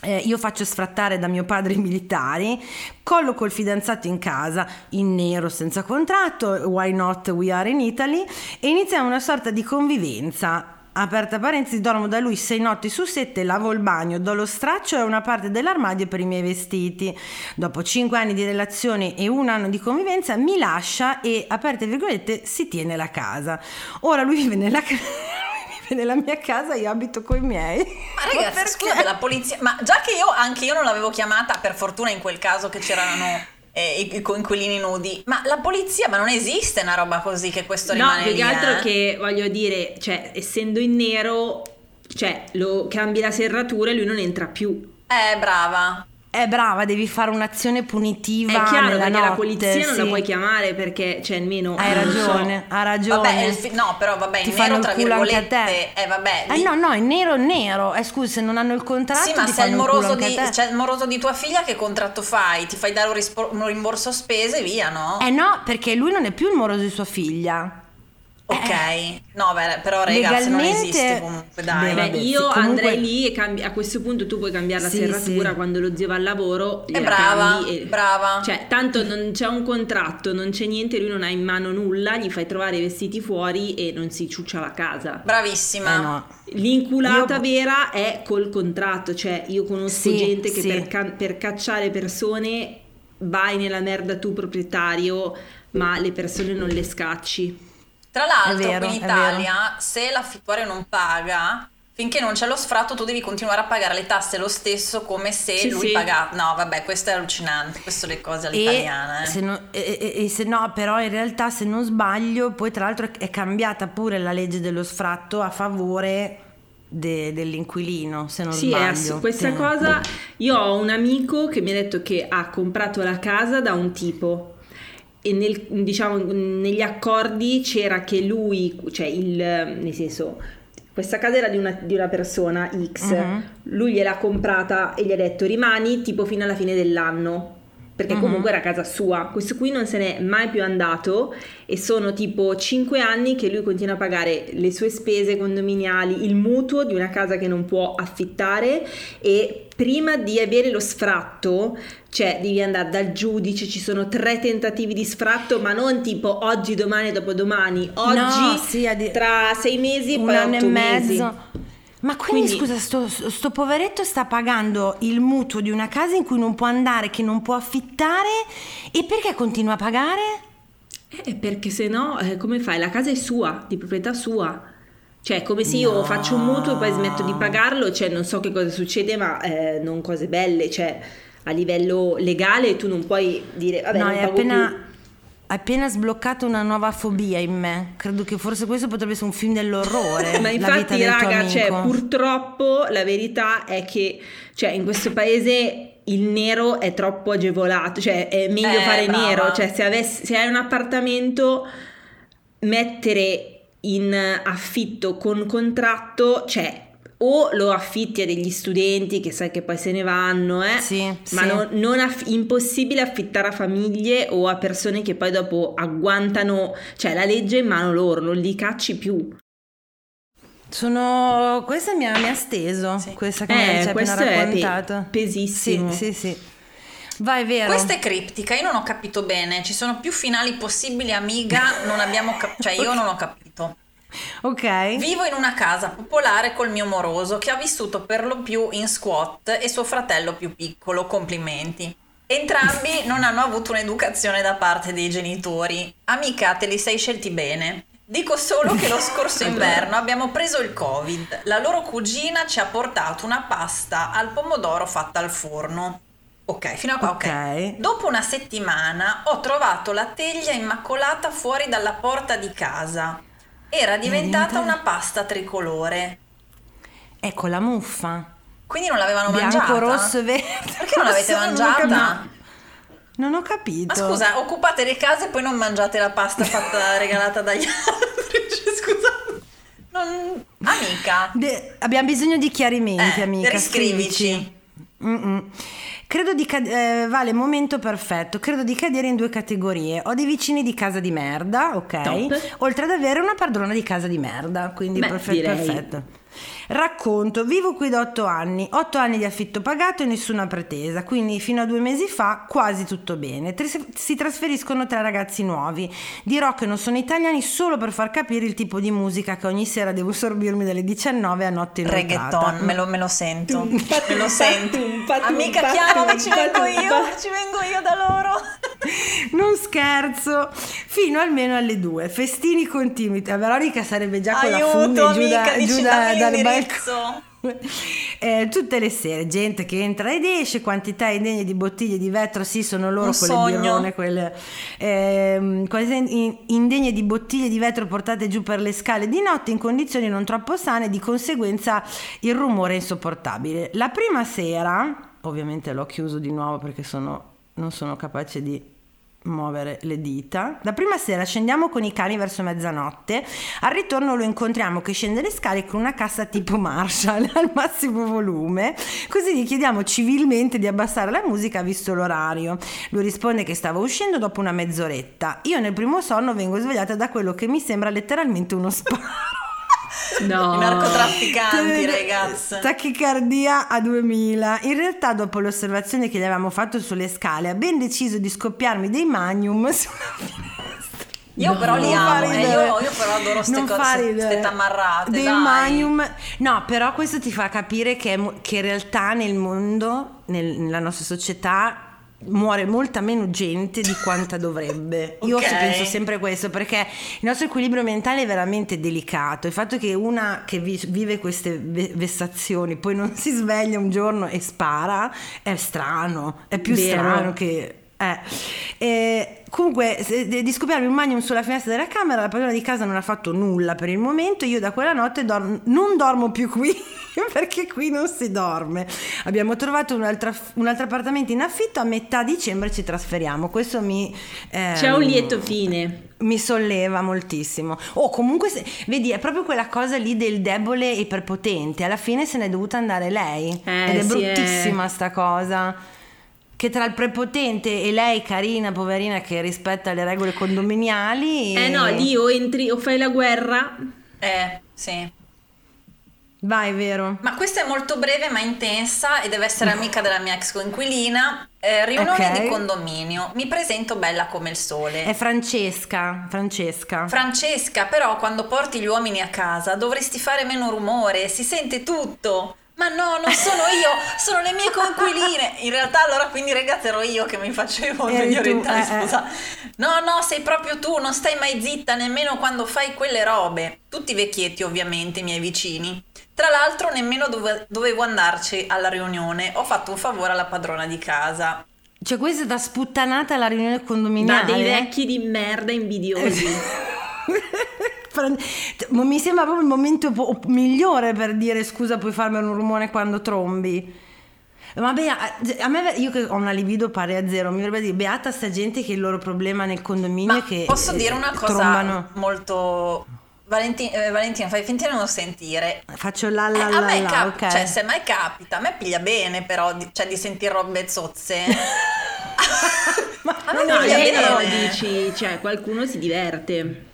Eh, io faccio sfrattare da mio padre i militari, colloco il fidanzato in casa, in nero senza contratto, why not we are in Italy, e iniziamo una sorta di convivenza. aperta parentesi, dormo da lui sei notti su sette, lavo il bagno, do lo straccio e una parte dell'armadio per i miei vestiti. Dopo cinque anni di relazione e un anno di convivenza mi lascia e, aperte virgolette, si tiene la casa. Ora lui vive nella casa... nella mia casa io abito con i miei. Ma ragazzi, scusate, la polizia... Ma già che io, anche io non l'avevo chiamata, per fortuna in quel caso che c'erano eh, i coinquilini nudi, ma la polizia, ma non esiste una roba così che questo No, rimane più lì, che altro eh? che voglio dire, cioè, essendo in nero, cioè, lo cambi la serratura e lui non entra più. Eh, brava. È brava, devi fare un'azione punitiva. È chiaro perché la notte, polizia non la puoi chiamare perché, cioè, almeno... Hai non so. ragione, ha ragione. Vabbè, fi- no, però vabbè, Ti nero tra culo anche a virgolette, te. eh vabbè. Eh lì- no, no, è nero nero. Eh scusa, se non hanno il contratto Sì, ma se il moroso, di, cioè, il moroso di tua figlia, che contratto fai? Ti fai dare un, rispo- un rimborso spese, via, no? Eh no, perché lui non è più il moroso di sua figlia. Ok. No, beh, però ragazzi, non Legalmente- esiste comunque, dai. Beh, vabbè, io comunque- andrei lì e cambi- a questo punto tu puoi cambiare la Sì, serratura sì. quando lo zio va al lavoro. Eh, gliela brava, e- brava. Cioè, tanto non c'è un contratto, non c'è niente, lui non ha in mano nulla, gli fai trovare i vestiti fuori e non si ciuccia la casa. Bravissima. Eh no. L'inculata Io- vera è col contratto, cioè io conosco Sì, gente che sì. per, ca- per cacciare persone vai nella merda tu proprietario, ma le persone non le scacci. Tra l'altro, vero, qui in Italia, se l'affittuario non paga, finché non c'è lo sfratto, tu devi continuare a pagare le tasse lo stesso come se Sì, lui sì. pagasse. No, vabbè, questo è allucinante. Queste sono le cose E all'italiana. Eh. se, no- e- e- e se no, però in realtà se non sbaglio, poi tra l'altro è cambiata pure la legge dello sfratto a favore de- dell'inquilino, se non Sì, sbaglio. ass- questa Sì. cosa. Io ho un amico che mi ha detto che ha comprato la casa da un tipo. E nel- diciamo, negli accordi c'era che lui, cioè il, nel senso, questa casa era di una, di una persona X, Mhm. lui gliel'ha comprata e gli ha detto rimani tipo fino alla fine dell'anno, perché Mhm. comunque era casa sua. Questo qui non se n'è mai più andato e sono tipo 5 anni che lui continua a pagare le sue spese condominiali, il mutuo di una casa che non può affittare e prima di avere lo sfratto, cioè devi andare dal giudice, ci sono tre tentativi di sfratto, ma non tipo oggi, domani, dopodomani, oggi No, sì, addi- tra sei mesi un poi anno e mesi. Ma quindi, Quindi- scusa, sto, sto poveretto sta pagando il mutuo di una casa in cui non può andare, che non può affittare e perché continua a pagare? Eh, perché se no, eh, come fai? La casa è sua, di proprietà sua. Cioè, come se io faccio un mutuo e poi smetto di pagarlo, cioè non so che cosa succede, ma eh, non cose belle, cioè a livello legale tu non puoi dire vabbè no, non pago appena, più. Appena sbloccato una nuova fobia in me. Credo che forse questo potrebbe essere un film dell'orrore. Ma la vita infatti, del tuo raga, cioè, purtroppo la verità è che cioè, in questo paese il nero è troppo agevolato, cioè è meglio Eh, fare brava. nero, cioè se, avessi- se hai un appartamento mettere in affitto con contratto, cioè o lo affitti a degli studenti che sai che poi se ne vanno, eh? Sì, ma sì. non, non aff- impossibile affittare a famiglie o a persone che poi dopo agguantano, cioè la legge è in mano loro, non li cacci più. Sono... Questa mi ha, mi ha steso, Sì. questa che Eh, mi hai appena questo è pe- raccontato. pesissimo. Sì, sì, sì. Vai, vero. Questa è criptica, io non ho capito bene. Ci sono più finali possibili, amiga. Non abbiamo cap- cioè, io non ho capito. Ok. Vivo in una casa popolare col mio moroso che ha vissuto per lo più in squat e suo fratello più piccolo. Complimenti. Entrambi non hanno avuto un'educazione da parte dei genitori. Amica, te li sei scelti bene. Dico solo che lo scorso inverno abbiamo preso il Covid. La loro cugina ci ha portato una pasta al pomodoro fatta al forno. Ok, fino a qua ok. Ok. Dopo una settimana ho trovato la teglia immacolata fuori dalla porta di casa. Era diventata una pasta tricolore. Ecco la muffa. Quindi non l'avevano Bianco, mangiata? rosso e verde. Perché non l'avete Non mangiata? capito. Non ho capito. Ma scusa, occupate le case e poi non mangiate la pasta fatta regalata dagli altri. Cioè, scusa. Non... Amica. De- abbiamo bisogno di chiarimenti, Eh, amica. riscrivici. Credo di cad- eh, vale momento perfetto. Credo di cadere in due categorie. Ho dei vicini di casa di merda, ok? Top. Oltre ad avere una padrona di casa di merda, quindi Beh, perfe- perfetto. Racconto, vivo qui da otto anni, otto anni di affitto pagato e nessuna pretesa, quindi fino a due mesi fa quasi tutto bene. Si trasferiscono tre ragazzi nuovi, dirò che non sono italiani solo per far capire il tipo di musica che ogni sera devo sorbirmi dalle 19 a notte inoltrata. Reggaeton, me lo, me lo sento, Tumpa, me lo sento. tumpa, Amica tumpa, chiamami, ci vengo io, ci vengo io da loro. Non scherzo, fino almeno alle due. Festini continui. La Veronica sarebbe già con la Aiuto, fune giù, amica, da, dici giù da, dammi dal balcone. Eh, tutte le sere, gente che entra ed esce, quantità indegne di bottiglie di vetro, sì, sono loro quelle birrone, quelle in- indegne di bottiglie di vetro portate giù per le scale di notte in condizioni non troppo sane, di conseguenza il rumore è insopportabile. La prima sera, ovviamente l'ho chiuso di nuovo perché sono, non sono capace di muovere le dita. La prima sera scendiamo con i cani verso mezzanotte, al ritorno lo incontriamo che scende le scale con una cassa tipo Marshall al massimo volume, così gli chiediamo civilmente di abbassare la musica visto l'orario. Lui risponde che stava uscendo dopo una mezz'oretta. Io nel primo sonno vengo svegliata da quello che mi sembra letteralmente uno sparo. No. I narcotrafficanti, ragazzi. Tachicardia a 2000. In realtà, dopo le osservazioni che gli avevamo fatto sulle scale, ha ben deciso di scoppiarmi dei magnum sulla finestra. Io però li amo, eh, io, io però adoro queste Non cose, queste tamarrate, Dei dai. magnum. No, però questo ti fa capire che, che in realtà nel mondo, nel- nella nostra società, muore molta meno gente di quanta dovrebbe. Io Ok. ci penso sempre questo perché il nostro equilibrio mentale è veramente delicato. Il fatto che una che vi- vive queste ve- vessazioni poi non si sveglia un giorno e spara è strano, è più Vero. strano che... Eh. E comunque, se- di scoppiarmi un magnum sulla finestra della camera, la padrona di casa non ha fatto nulla per il momento. Io da quella notte dor- non dormo più qui perché qui non si dorme. Abbiamo trovato un altro appartamento in affitto. A metà dicembre ci trasferiamo. Questo mi. ehm, C'è un lieto fine. mi solleva moltissimo. O comunque, se- vedi, è proprio quella cosa lì del debole e iperpotente. Alla fine se n'è dovuta andare lei. Eh, Ed è sì, bruttissima sta cosa. Che tra il prepotente e lei, carina, poverina, che rispetta le regole condominiali. Eh no, lì o entri o fai la guerra. Eh, sì. Vai, vero. Ma questa è molto breve ma intensa e deve essere amica della mia ex coinquilina. Eh, riunione Ok. di condominio. Mi presento bella come il sole. È Francesca. Francesca. Francesca, però quando porti gli uomini a casa dovresti fare meno rumore, si sente tutto. Ma no, non sono io, sono le mie coinquiline. In realtà allora quindi ragazzi ero io che mi facevo tu, orientali, eh, eh. scusa. No, no, sei proprio tu, non stai mai zitta nemmeno quando fai quelle robe. Tutti vecchietti ovviamente, i miei vicini. Tra l'altro nemmeno dove- dovevo andarci alla riunione, ho fatto un favore alla padrona di casa. Cioè, questa è da sputtanata alla riunione Da condominiale. dei vecchi di merda invidiosi. Ma mi sembra proprio il momento migliore per dire scusa puoi farmi un rumore quando trombi Vabbè, a- a me io che ho una libido pari a zero, mi verrebbe dire beata sta gente che il loro problema nel condominio Ma è che posso eh, dire una cosa trombano. molto... Valenti- eh, Valentina, fai finta di non sentire. Faccio la Eh, la a la me la, cap- ok. cioè, se mai capita, a me piglia bene però di, cioè, di sentire robe zozze. a me No, no, bene. dici, cioè qualcuno si diverte.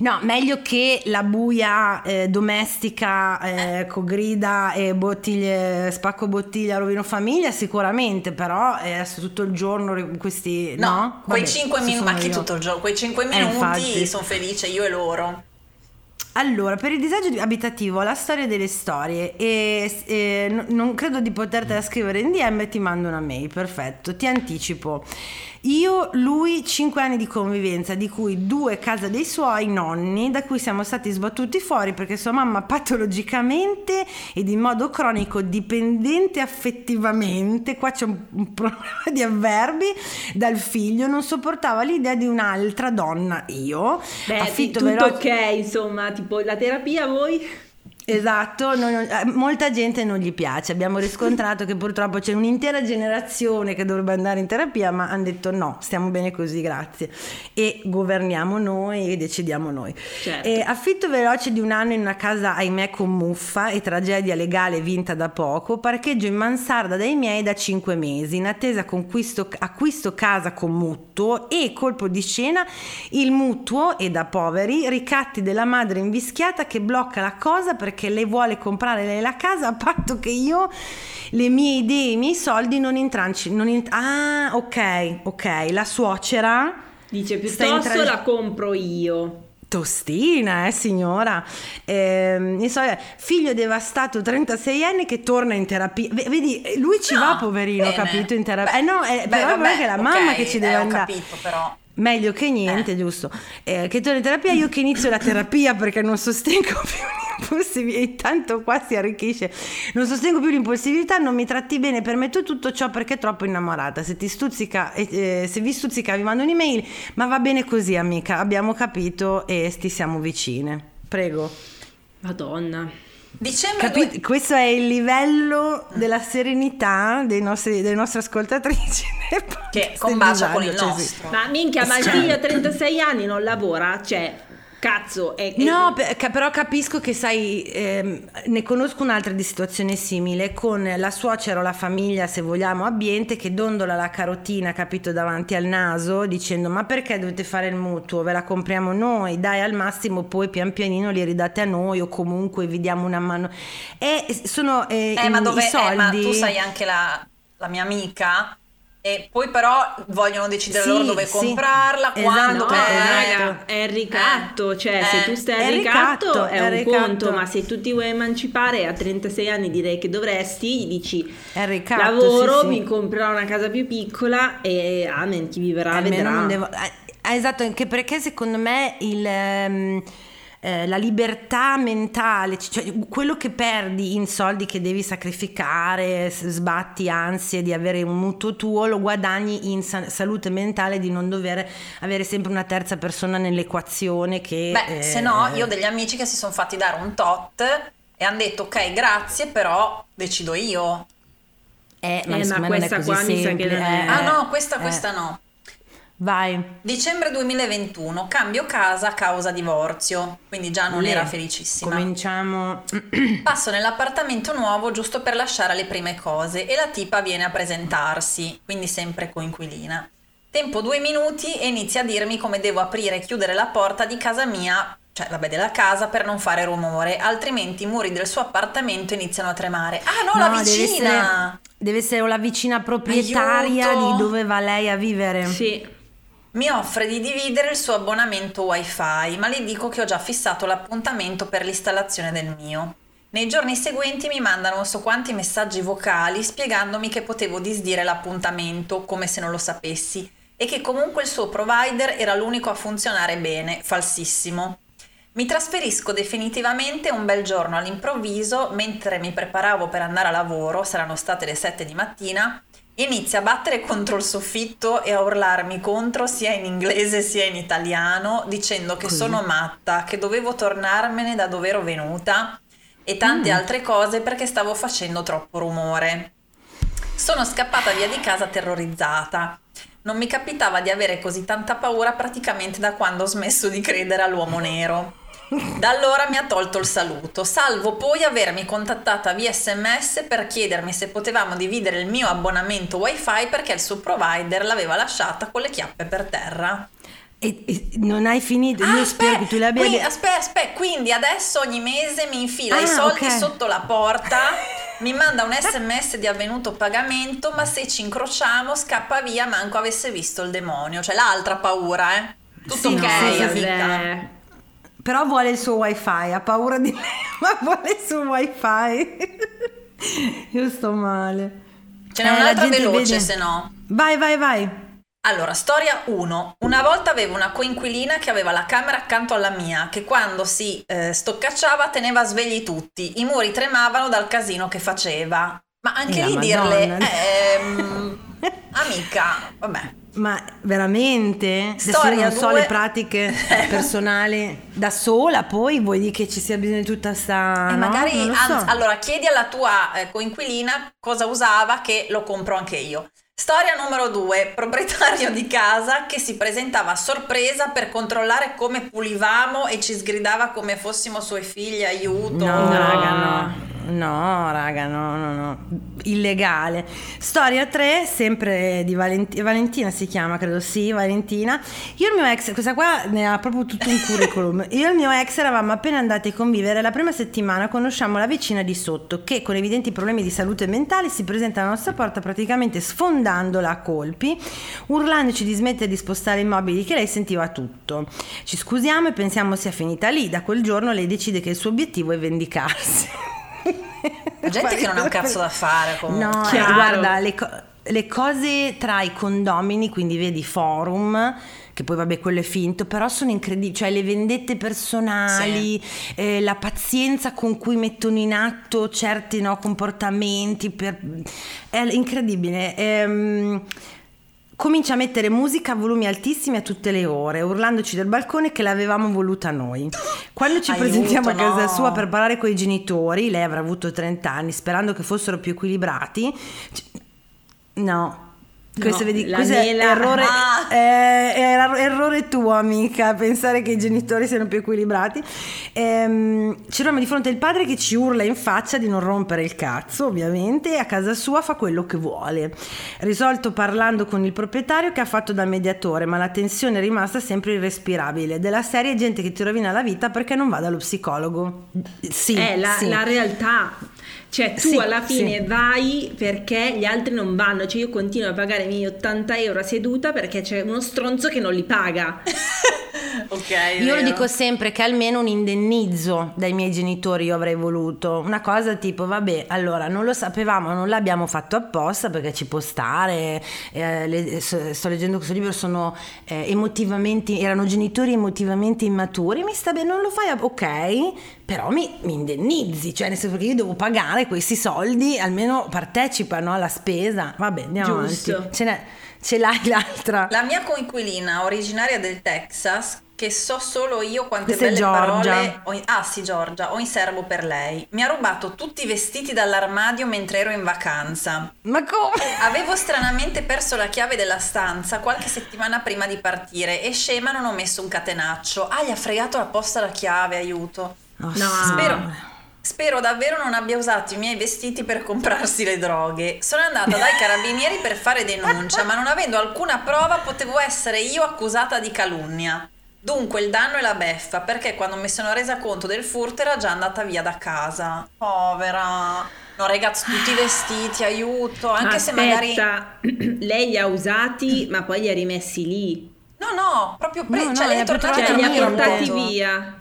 No, meglio che la buia eh, domestica eh, con grida e bottiglie, spacco bottiglia, rovino famiglia, sicuramente, però eh, adesso tutto il giorno questi... No, No, quei Vabbè, 5 ci minuti, sono ma chi tutto il giorno? Quei 5 Eh, minuti sono felice io e loro. Allora, per il disagio di- abitativo, la storia delle storie, e, e n- non credo di potertela scrivere in DM, ti mando una mail, perfetto, ti anticipo. Io, lui, 5 anni di convivenza, di cui due casa dei suoi nonni, da cui siamo stati sbattuti fuori perché sua mamma patologicamente ed in modo cronico dipendente affettivamente, qua c'è un, un problema di avverbi, dal figlio, non sopportava l'idea di un'altra donna, io, Beh, affitto tutto veloce- ok, insomma, la terapia a voi? Esatto, non- eh, molta gente non gli piace. Abbiamo riscontrato che purtroppo c'è un'intera generazione che dovrebbe andare in terapia, ma hanno detto no, stiamo bene così, grazie. E governiamo noi e decidiamo noi. Certo. E affitto veloce di un anno in una casa, ahimè, con muffa e tragedia legale vinta da poco. Parcheggio in mansarda dai miei da 5 mesi. In attesa conquisto, acquisto casa con mutuo e colpo di scena il mutuo e da poveri ricatti della madre invischiata che blocca la cosa perché perché lei vuole comprare lei la casa a patto che io le mie idee, i miei soldi non intranci. Non int- ah, ok, ok. La suocera Dice piuttosto intra- la compro io. Tostina, eh signora. Ehm, insomma, figlio devastato, 36 anni che torna in terapia. V- Vedi, lui ci No, va, poverino, bene. capito? In terapia. Eh no, è, Beh, però vabbè, è che la mamma che ci deve eh, andare. capito però. Meglio che niente, giusto? Eh, che torna in terapia, io che inizio la terapia perché non sostengo più l'impulsività, intanto qua si arricchisce, non sostengo più l'impulsività, non mi tratti bene, permetto tutto ciò perché è troppo innamorata. Se ti stuzzica, eh, eh, se vi stuzzica vi mando un'email, ma va bene così amica, abbiamo capito e ti siamo vicine. Prego. Madonna. Dicembre Capito? due- Questo è il livello della serenità dei nostri- delle nostre ascoltatrici. che combacia con il disagio, cioè, sì. nostro. Ma minchia, ma il figlio a 36 anni non lavora? Cioè, cazzo, è... è- No, però capisco che sai, ehm, ne conosco un'altra di situazione simile con la suocera o la famiglia, se vogliamo, ambiente che dondola la carotina, capito, davanti al naso dicendo ma perché dovete fare il mutuo? Ve la compriamo noi, dai al massimo poi pian pianino li ridate a noi o comunque vi diamo una mano. E sono eh, Eh, ma dove i eh, soldi... ma tu sei anche la, la mia amica e poi però vogliono decidere Sì, loro dove sì. comprarla, Esatto, quando, No, eh, eh, raga, è il ricatto, cioè Eh, se tu stai al ricatto, ricatto, è è un ricatto. conto, ma se tu ti vuoi emancipare a 36 anni direi che dovresti, gli dici È ricatto, lavoro, sì, mi comprerò una casa più piccola e amen, chi vivrà Almeno vedrà. devo- eh, esatto, anche perché secondo me il, ehm, eh, la libertà mentale, cioè quello che perdi in soldi che devi sacrificare, sbatti ansie di avere un mutuo tuo, lo guadagni in sa- salute mentale di non dover avere sempre una terza persona nell'equazione che... Beh, eh, se no, io ho degli amici che si sono fatti dare un tot e hanno detto ok, grazie, però decido io. eh, ma, Eh, ma me non è questa così qua mi sa che semplice, è- eh, ah no, questa, eh. questa no. Vai. Dicembre 2021, cambio casa a causa divorzio, quindi già non Le- era felicissima. Cominciamo... Passo nell'appartamento nuovo giusto per lasciare le prime cose e la tipa viene a presentarsi, quindi sempre coinquilina. Tempo due minuti e inizia a dirmi come devo aprire e chiudere la porta di casa mia, cioè vabbè della casa, per non fare rumore, altrimenti i muri del suo appartamento iniziano a tremare. Ah no, la deve vicina! essere, deve essere la vicina proprietaria Aiuto! di dove va lei a vivere. Sì, Mi offre di dividere il suo abbonamento wifi, ma le dico che ho già fissato l'appuntamento per l'installazione del mio. Nei giorni seguenti mi mandano non so quanti messaggi vocali spiegandomi che potevo disdire l'appuntamento come se non lo sapessi e che comunque il suo provider era l'unico a funzionare bene, falsissimo. Mi trasferisco definitivamente un bel giorno all'improvviso, mentre mi preparavo per andare a lavoro, saranno state le 7 di mattina, inizia a battere contro il soffitto e a urlarmi contro sia in inglese sia in italiano, dicendo che Così. sono matta, che dovevo tornarmene da dove ero venuta e tante altre cose perché stavo facendo troppo rumore. Sono scappata via di casa terrorizzata. Non mi capitava di avere così tanta paura praticamente da quando ho smesso di credere all'uomo nero. Da allora mi ha tolto il saluto, salvo poi avermi contattata via sms per chiedermi se potevamo dividere il mio abbonamento wifi perché il suo provider l'aveva lasciata con le chiappe per terra. E, e non hai finito, io Ah, spero che tu le abbia qui- aspetta, aspetta, quindi adesso ogni mese mi infila i Ah, soldi ok. sotto la porta, mi manda un sms di avvenuto pagamento, ma se ci incrociamo scappa via manco avesse visto il demonio, cioè l'altra paura, eh. Tutto Sì, ok, no, sì. Però vuole il suo wifi, ha paura di lei, ma vuole il suo wifi. io sto male. Ce n'è Eh, la un'altra veloce, vede- se no. Vai, vai, vai. Allora, storia 1. Una volta avevo una coinquilina che aveva la camera accanto alla mia, che quando si eh, stoccacciava teneva svegli tutti. I muri tremavano dal casino che faceva. Ma anche Eh, lì la dirle, Madonna. ehm, amica, vabbè. Ma veramente? Adesso Storia io non so due. le pratiche personali da sola, poi vuoi dire che ci sia bisogno di tutta sta... E no? magari, so. anzi, allora chiedi alla tua eh, coinquilina cosa usava che lo compro anche io. Storia numero due, proprietario di casa che si presentava a sorpresa per controllare come pulivamo e ci sgridava come fossimo suoi figli, aiuto. No, raga, no. No, raga, no, no, no. Illegale. Storia 3, sempre di Valent- Valentina si chiama, credo sì, Valentina. Io e il mio ex, questa qua ne ha proprio tutto un curriculum. Io e il mio ex eravamo appena andati a convivere. La prima settimana conosciamo la vicina di sotto che con evidenti problemi di salute mentale si presenta alla nostra porta praticamente sfondandola a colpi, urlandoci di smettere di spostare i mobili che lei sentiva tutto. Ci scusiamo e pensiamo sia finita lì. Da quel giorno lei decide che il suo obiettivo è vendicarsi. La gente che non ha un cazzo da fare comunque. No, eh, Chiaro. guarda, le, co- le cose tra i condomini, quindi vedi forum, che poi vabbè quello è finto, però sono incredibili, cioè le vendette personali, eh, la pazienza con cui mettono in atto certi no, comportamenti, per- è incredibile. Ehm, Comincia a mettere musica a volumi altissimi a tutte le ore, urlandoci dal balcone che l'avevamo voluta noi. Quando ci Aiuto, presentiamo a casa no. sua per parlare con i genitori, lei avrà avuto 30 anni, sperando che fossero più equilibrati. No. Questo, No, vedi, la questo è errore, Ah. è- è erro- errore tuo, amica, pensare che i genitori siano più equilibrati. Ehm, ci troviamo di fronte al padre che ci urla in faccia di non rompere il cazzo, ovviamente, e a casa sua fa quello che vuole. Risolto parlando con il proprietario che ha fatto da mediatore, ma la tensione è rimasta sempre irrespirabile. Della serie gente che ti rovina la vita perché non va dallo psicologo. Sì, è la, sì. la realtà. Cioè, tu Sì, alla fine sì. vai perché gli altri non vanno. Cioè, io continuo a pagare i miei 80 euro a seduta perché c'è uno stronzo che non li paga. ok. Io lo dico sempre che almeno un indennizzo dai miei genitori io avrei voluto. Una cosa tipo, vabbè, allora non lo sapevamo, non l'abbiamo fatto apposta perché ci può stare. eh, le- sto sto leggendo questo libro, sono eh, emotivamente, erano genitori emotivamente immaturi. Mi sta bene, non lo fai, ok, però mi, mi indennizzi, cioè nel senso che io devo pagare questi soldi, almeno partecipano alla spesa. Vabbè, andiamo Giusto. avanti. Ce, n'è- ce l'hai l'altra. La mia coinquilina, originaria del Texas, che so solo io quante Questa belle Giorgia. parole ho in, ah sì Giorgia, ho in serbo per lei. Mi ha rubato tutti i vestiti dall'armadio mentre ero in vacanza. Ma come? Avevo stranamente perso la chiave della stanza qualche settimana prima di partire e scema non ho messo un catenaccio. Ah, gli ha fregato apposta la chiave, aiuto. Oh, No. Spero, spero davvero non abbia usato i miei vestiti per comprarsi le droghe. Sono andata dai carabinieri per fare denuncia, ma non avendo alcuna prova potevo essere io accusata di calunnia. Dunque il danno è la beffa, perché quando mi sono resa conto del furto era già andata via da casa. Povera. No, ragazzi, tutti i vestiti, aiuto, anche se magari... Aspetta, lei li ha usati, ma poi li ha rimessi lì. No, no, proprio pre- No, cioè no, Cioè, Certo, li ha portati via.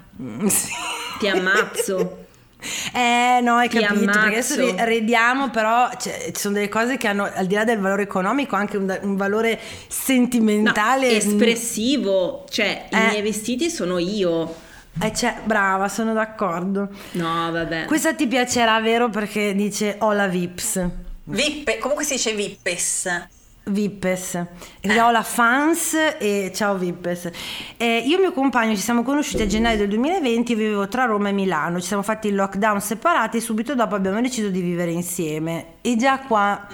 Sì. Ti ammazzo. Eh no, hai Ti capito, perché adesso ammazzo. ri- ridiamo, però cioè, ci sono delle cose che hanno, al di là del valore economico, anche un, un valore No, sentimentale. espressivo. Cioè, i Eh. miei vestiti sono io. Eh, cioè, brava, sono d'accordo. No, vabbè. Questa ti piacerà, vero? Perché dice ho la Vips. Vippe, comunque si dice Vippes. Vippes. E Ho la fans e ciao Vippes. Eh, io e mio compagno ci siamo conosciuti a gennaio del 2020, io vivevo tra Roma e Milano, ci siamo fatti il lockdown separati e subito dopo abbiamo deciso di vivere insieme. E già qua...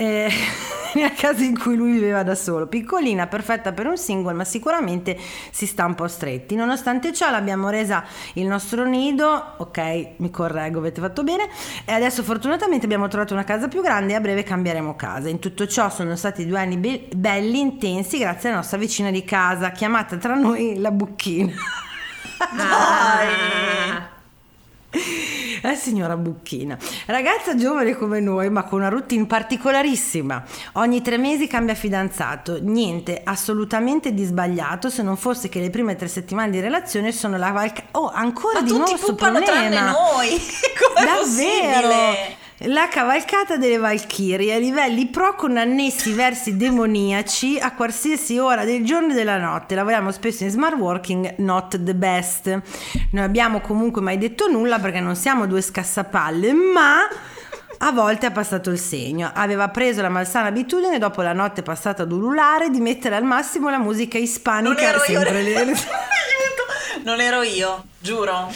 eh, nella casa in cui lui viveva da solo, piccolina, perfetta per un single, ma sicuramente si sta un po' stretti. Nonostante ciò, l'abbiamo resa il nostro nido. Ok, mi correggo, avete fatto bene. E adesso, fortunatamente, abbiamo trovato una casa più grande e a breve cambieremo casa. In tutto ciò sono stati due anni be- belli, intensi, grazie alla nostra vicina di casa, chiamata tra noi la Bucchina. Ah. Eh signora Bucchina, ragazza giovane come noi ma con una routine particolarissima, ogni tre mesi cambia fidanzato, niente assolutamente di sbagliato se non fosse che le prime tre settimane di relazione sono la valca... Oh, ancora Ma di tutti nuovo sto puppano tranne problema. noi. Com'è Davvero? possibile? La cavalcata delle Valchirie a livelli pro con annessi versi demoniaci a qualsiasi ora del giorno e della notte. Lavoriamo spesso in smart working, not the best. Non abbiamo comunque mai detto nulla perché non siamo due scassapalle, ma a volte ha passato il segno. Aveva preso la malsana abitudine, dopo la notte passata ad ululare, di mettere al massimo la musica Non ispanica. ero io. le-. Non ero io, giuro.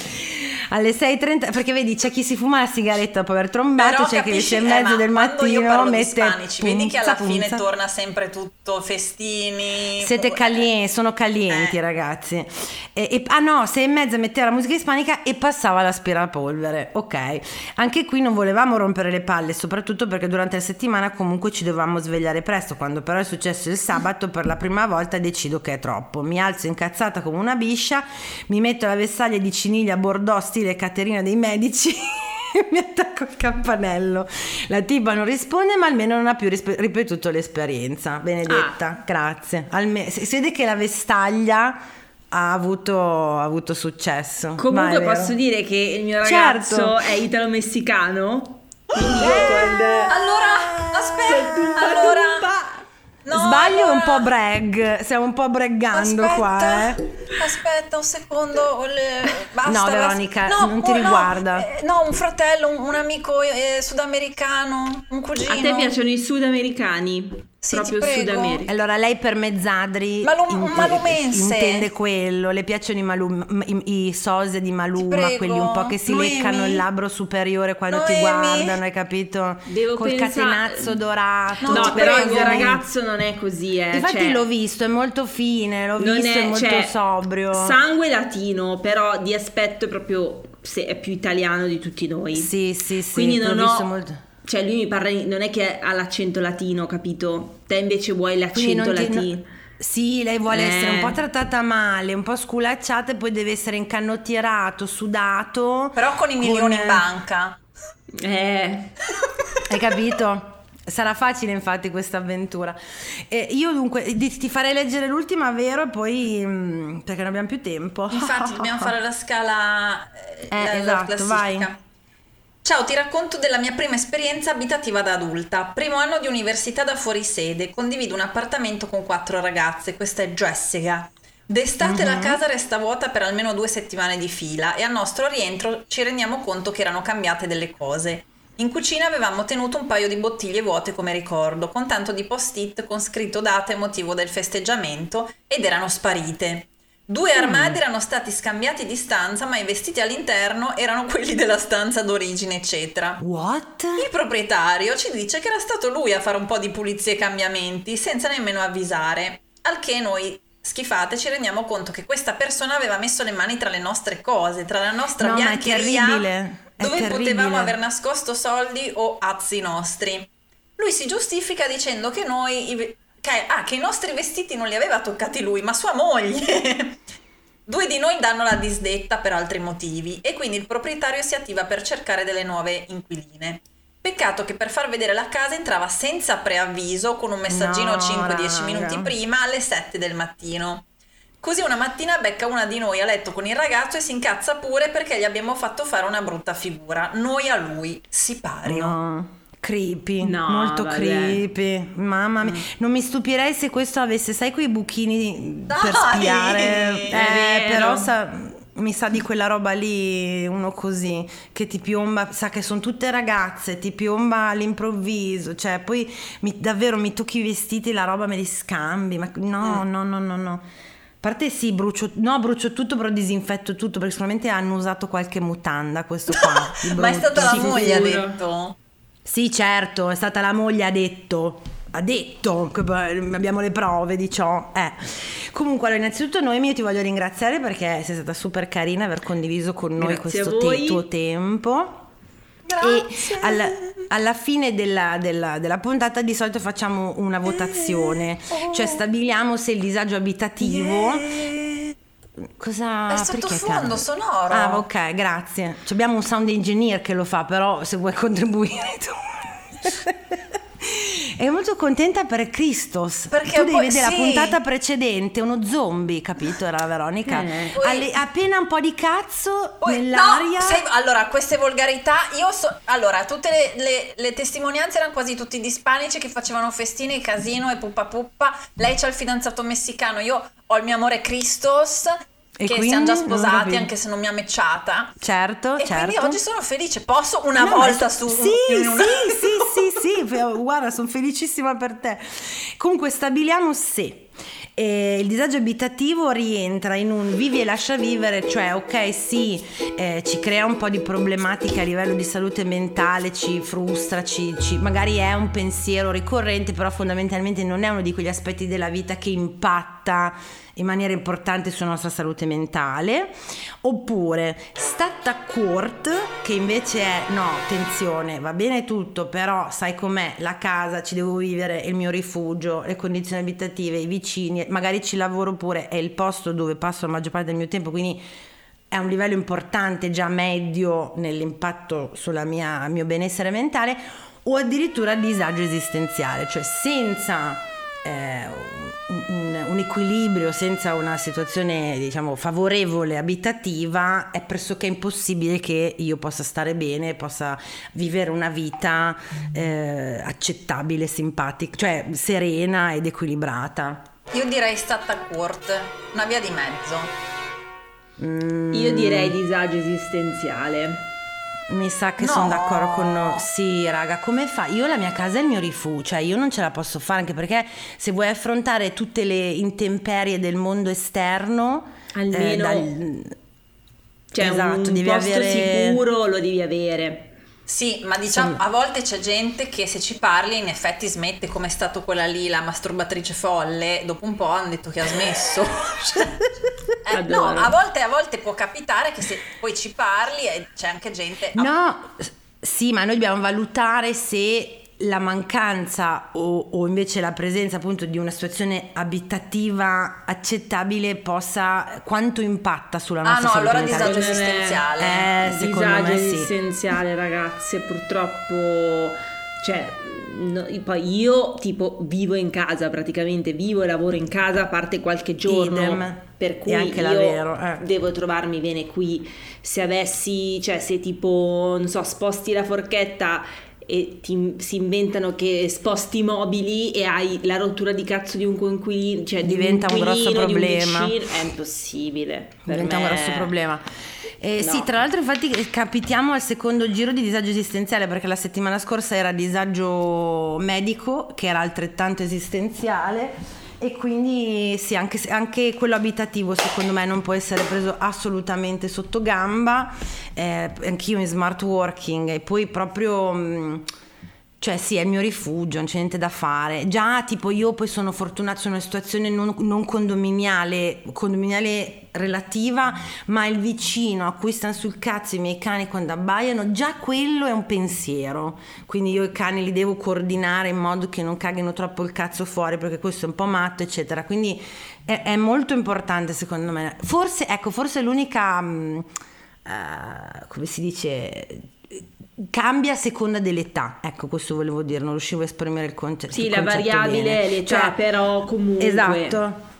Alle 6.30 perché vedi c'è chi si fuma la sigaretta dopo aver trombato c'è chi capisci, alle eh, 6 e mezzo ma del mattino mette spanici, vedi che alla punza, fine punza. torna sempre tutto festini. Siete eh, calienti, sono calienti Eh. ragazzi. E, e- ah no, sei e mezza metteva la musica ispanica e passava l'aspirapolvere. Ok, anche qui non volevamo rompere le palle, soprattutto perché durante la settimana comunque ci dovevamo svegliare presto. Quando però è successo il sabato, per la prima volta decido che è troppo. Mi alzo incazzata come una biscia, mi metto la vestaglia di ciniglia bordeaux stile Caterina dei Medici. Mi attacco il campanello. La tipa non risponde, ma almeno non ha più rispe- ripetuto l'esperienza. Benedetta, grazie. Alme- si vede che la vestaglia ha avuto, ha avuto successo. Comunque posso dire che il mio Certo. ragazzo è italo-messicano. Con... Allora, aspetta, allora... No, Sbaglio è un allora- po' brag, stiamo un po' braggando Aspetta, qua, eh. Aspetta un secondo. le- Basta, No, basta. Veronica, non ti oh, no, riguarda. eh, No, un fratello, un, un amico eh, sudamericano, un cugino. A te piacciono i sudamericani? Sì, Proprio ti prego. Sud America. Allora, lei per mezzadri Malum- malumense. intende quello, le piacciono i, malum- i, i sose di Maluma, quelli un po' che si Noemi. leccano il labbro superiore quando ti Noemi. guardano, hai capito? Devo Col pensare- catenazzo dorato. No, ti però il prego. mio ragazzo non è così, eh. Infatti cioè, l'ho visto, è molto fine, l'ho visto, è, è, molto cioè, sobrio. Sangue latino, però di aspetto è proprio se è più italiano di tutti noi. Sì, sì, sì, Quindi l'ho non visto ho molto. Cioè lui mi parla non è che ha l'accento latino, capito? Te invece vuoi l'accento ti- latino. no- Sì, lei vuole Eh. essere un po' trattata male, un po' sculacciata e poi deve essere incanottierato, sudato. Però con i milioni con- in banca. Eh, Hai capito? Sarà facile infatti questa avventura. E io dunque ti farei leggere l'ultima, vero? E poi mm, perché non abbiamo più tempo. Infatti dobbiamo fare la scala eh, Eh, la- la esatto, classifica. vai. Ciao, ti racconto della mia prima esperienza abitativa da adulta. Primo anno di università da fuorisede, condivido un appartamento con quattro ragazze, questa è Jessica. D'estate Mhm. la casa resta vuota per almeno due settimane di fila e al nostro rientro ci rendiamo conto che erano cambiate delle cose. In cucina avevamo tenuto un paio di bottiglie vuote come ricordo, con tanto di post-it con scritto data e motivo del festeggiamento ed erano sparite. Due armadi erano stati scambiati di stanza, ma i vestiti all'interno erano quelli della stanza d'origine, eccetera. What? Il proprietario ci dice che era stato lui a fare un po' di pulizie e cambiamenti senza nemmeno avvisare, al che noi schifate ci rendiamo conto che questa persona aveva messo le mani tra le nostre cose, tra la nostra No, ma è biancheria dove terribile. potevamo aver nascosto soldi o azzi nostri. Lui si giustifica dicendo che noi che, ah, che i nostri vestiti non li aveva toccati lui, ma sua moglie. Due di noi danno la disdetta per altri motivi e quindi il proprietario si attiva per cercare delle nuove inquiline. Peccato che per far vedere la casa entrava senza preavviso con un messaggino No, 5-10 raga. minuti prima alle 7 del mattino. Così una mattina becca una di noi a letto con il ragazzo e si incazza pure perché gli abbiamo fatto fare una brutta figura. Noi a lui, sipario. No. Creepy, No, molto vabbè. creepy. Mamma mia, non mi stupirei se questo avesse, sai, quei buchini per Dai! spiare. È Eh, però sa- mi sa di quella roba lì, uno così, che ti piomba, sa che sono tutte ragazze, ti piomba all'improvviso, cioè poi mi- davvero mi tocchi i vestiti, la roba me li scambi, ma no, Mm. no, no, no, no. A parte sì, brucio, no, brucio tutto, però disinfetto tutto, perché sicuramente hanno usato qualche mutanda questo qua. Ma è stata la moglie, ha detto. Sì, certo, è stata la moglie, ha detto. Ha detto abbiamo le prove di ciò. Eh. Comunque, allora, innanzitutto, Noemi, io ti voglio ringraziare perché sei stata super carina aver condiviso con noi Grazie questo te- tuo tempo. Grazie. E alla, alla fine della, della- della puntata di solito facciamo una votazione, cioè stabiliamo se il disagio abitativo. Cosa È sottofondo sonoro. Ah, ok, grazie. Abbiamo un sound engineer che lo fa, però se vuoi contribuire tu. È molto contenta per Christos. Perché tu devi poi- vedere sì. la puntata precedente, uno zombie, capito? Era la Veronica. Poi- Alle- appena un po' di cazzo Poi- nell'aria. no, sai- allora, queste volgarità, io so, allora, tutte le, le- le testimonianze erano quasi tutti di ispanici che facevano festine, casino e puppa puppa. Lei c'ha il fidanzato messicano, io ho il mio amore Christos, E che quindi? siamo già sposati anche se non mi ha matchata. Certo, E certo. quindi oggi sono felice, posso una No, volta so- su Sì, una- sì, sì, sì, sì, guarda, sono felicissima per te. Comunque stabiliamo se E il disagio abitativo rientra in un vivi e lascia vivere, cioè ok sì, eh, ci crea un po' di problematiche a livello di salute mentale, ci frustra, ci, ci- magari è un pensiero ricorrente, però fondamentalmente non è uno di quegli aspetti della vita che impatta in maniera importante sulla nostra salute mentale, oppure stata court che invece è no, attenzione, va bene tutto, però sai com'è, la casa, ci devo vivere, il mio rifugio, le condizioni abitative, i vicini, magari ci lavoro pure, è il posto dove passo la maggior parte del mio tempo, quindi è un livello importante già medio nell'impatto sul mio benessere mentale o addirittura disagio esistenziale, cioè senza eh, un, un- equilibrio, senza una situazione diciamo favorevole abitativa, è pressoché impossibile che io possa stare bene, possa vivere una vita eh, accettabile, simpatica, cioè serena ed equilibrata. Io direi stata court, una via di mezzo. Io direi disagio esistenziale. Mi sa che No. sono d'accordo con Sì, raga, come fa? Io la mia casa è il mio rifugio, cioè io non ce la posso fare anche perché se vuoi affrontare tutte le intemperie del mondo esterno, eh, Almeno- dal- Cioè Esatto, un devi posto avere- sicuro lo devi avere. Sì, ma diciamo a volte c'è gente che se ci parli in effetti smette come è stato quella lì, la masturbatrice folle, dopo un po' hanno detto che ha smesso. Cioè, eh, no, a volte, a volte può capitare che se poi ci parli e c'è anche gente... No, sì, ma noi dobbiamo valutare se la mancanza o, o invece la presenza appunto di una situazione abitativa accettabile possa quanto impatta sulla Ah nostra no, salute allora mentale. disagio esistenziale. Eh, secondo disagio me sì. esistenziale, ragazze, purtroppo, cioè, no, poi io tipo vivo in casa praticamente, vivo e lavoro in casa a parte qualche giorno, Idem. per cui anche io lavoro, eh. devo trovarmi bene qui. Se avessi, cioè, se tipo, non so, sposti la forchetta e ti, si inventano che sposti i mobili e hai la rottura di cazzo di un coinquilino, cioè di Diventa un grosso inquilino, di un problema. vicino, è impossibile. Diventa un me- grosso problema. Eh, No. Sì, tra l'altro infatti eh, capitiamo al secondo giro di disagio esistenziale perché la settimana scorsa era disagio medico che era altrettanto esistenziale e quindi sì, anche, anche quello abitativo secondo me non può essere preso assolutamente sotto gamba, eh, anch'io in smart working e poi proprio... mh, cioè sì, è il mio rifugio, non c'è niente da fare. Già, tipo, io poi sono fortunata, sono in una situazione non, non condominiale, condominiale relativa, ma il vicino a cui stanno sul cazzo i miei cani quando abbaiano, già quello è un pensiero. Quindi io i cani li devo coordinare in modo che non caghino troppo il cazzo fuori, perché questo è un po' matto, eccetera. Quindi è, è molto importante secondo me. Forse, ecco, forse l'unica... eh, come si dice cambia a seconda dell'età. Ecco questo volevo dire non riuscivo a esprimere il concetto Sì, il la variabile è l'età, Cioè, però comunque... esatto.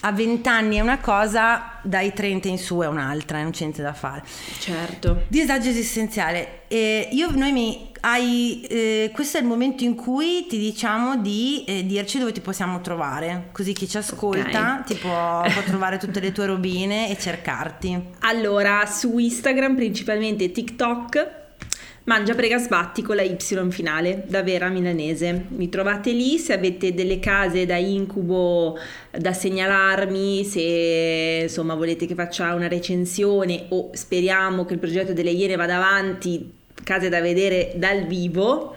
A 20 anni è una cosa dai 30 in su è un'altra non c'è niente da fare. Certo. disagio esistenziale. Eh, io noi mi hai eh, questo è il momento in cui ti diciamo di eh, dirci dove ti possiamo trovare così chi ci ascolta Ok. ti può, può trovare tutte le tue robine e cercarti. Allora, su Instagram, principalmente TikTok, Mangia prega sbatti con la Y finale, da vera milanese. Mi trovate lì se avete delle case da incubo da segnalarmi, se insomma volete che faccia una recensione o speriamo che il progetto delle Iene vada avanti, case da vedere dal vivo.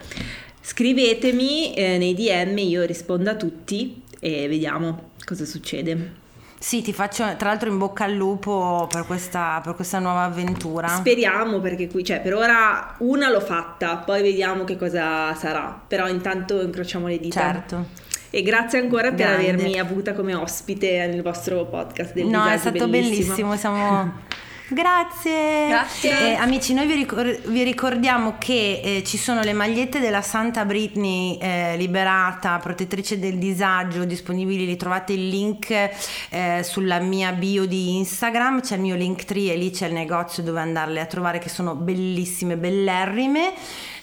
Scrivetemi eh, nei DM, io rispondo a tutti e vediamo cosa succede. Sì, ti faccio tra l'altro in bocca al lupo per questa, per questa nuova avventura. Speriamo perché qui, cioè per ora una l'ho fatta, poi vediamo che cosa sarà, però intanto incrociamo le dita. certo. E grazie ancora per Grande. avermi avuta come ospite nel vostro podcast del No, è stato bellissimo. siamo... Grazie. Grazie. Eh, amici, noi vi, ricor- vi ricordiamo che eh, ci sono le magliette della Santa Britney eh, liberata, protettrice del disagio, disponibili, li trovate il link eh, sulla mia bio di Instagram, c'è il mio link tree e lì c'è il negozio dove andarle a trovare che sono bellissime, bellerrime.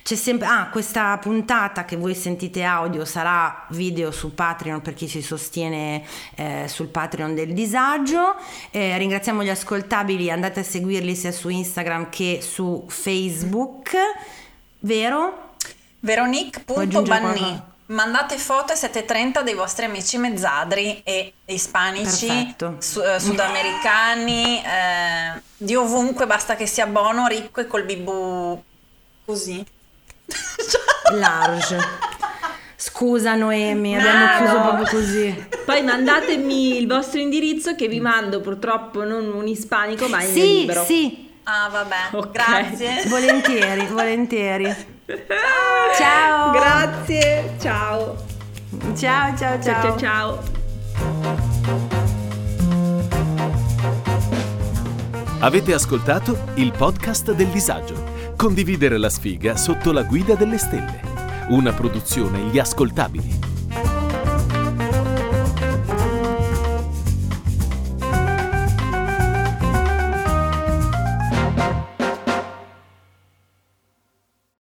C'è sempre, ah, questa puntata che voi sentite audio sarà video su Patreon per chi ci sostiene eh, sul Patreon del disagio. Eh, ringraziamo gli ascoltabili, andate a seguirli sia su Instagram che su Facebook, vero? Veronique.banni. Mandate foto alle 7.30 dei vostri amici mezzadri e ispanici, su- eh, sudamericani, eh, di ovunque, basta che sia buono, ricco e col bibù così. Large. Scusa Noemi, abbiamo No, chiuso no. proprio così. Poi mandatemi il vostro indirizzo che vi mando purtroppo non un ispanico ma il mio Sì, libro. sì, Ah, vabbè, Ok. grazie. volentieri, volentieri. Ciao. Grazie, ciao. Ciao, ciao, Ciao ciao ciao. ciao. Avete ascoltato il podcast del disagio. Condividere la sfiga sotto la guida delle stelle. Una produzione Gli Ascoltabili.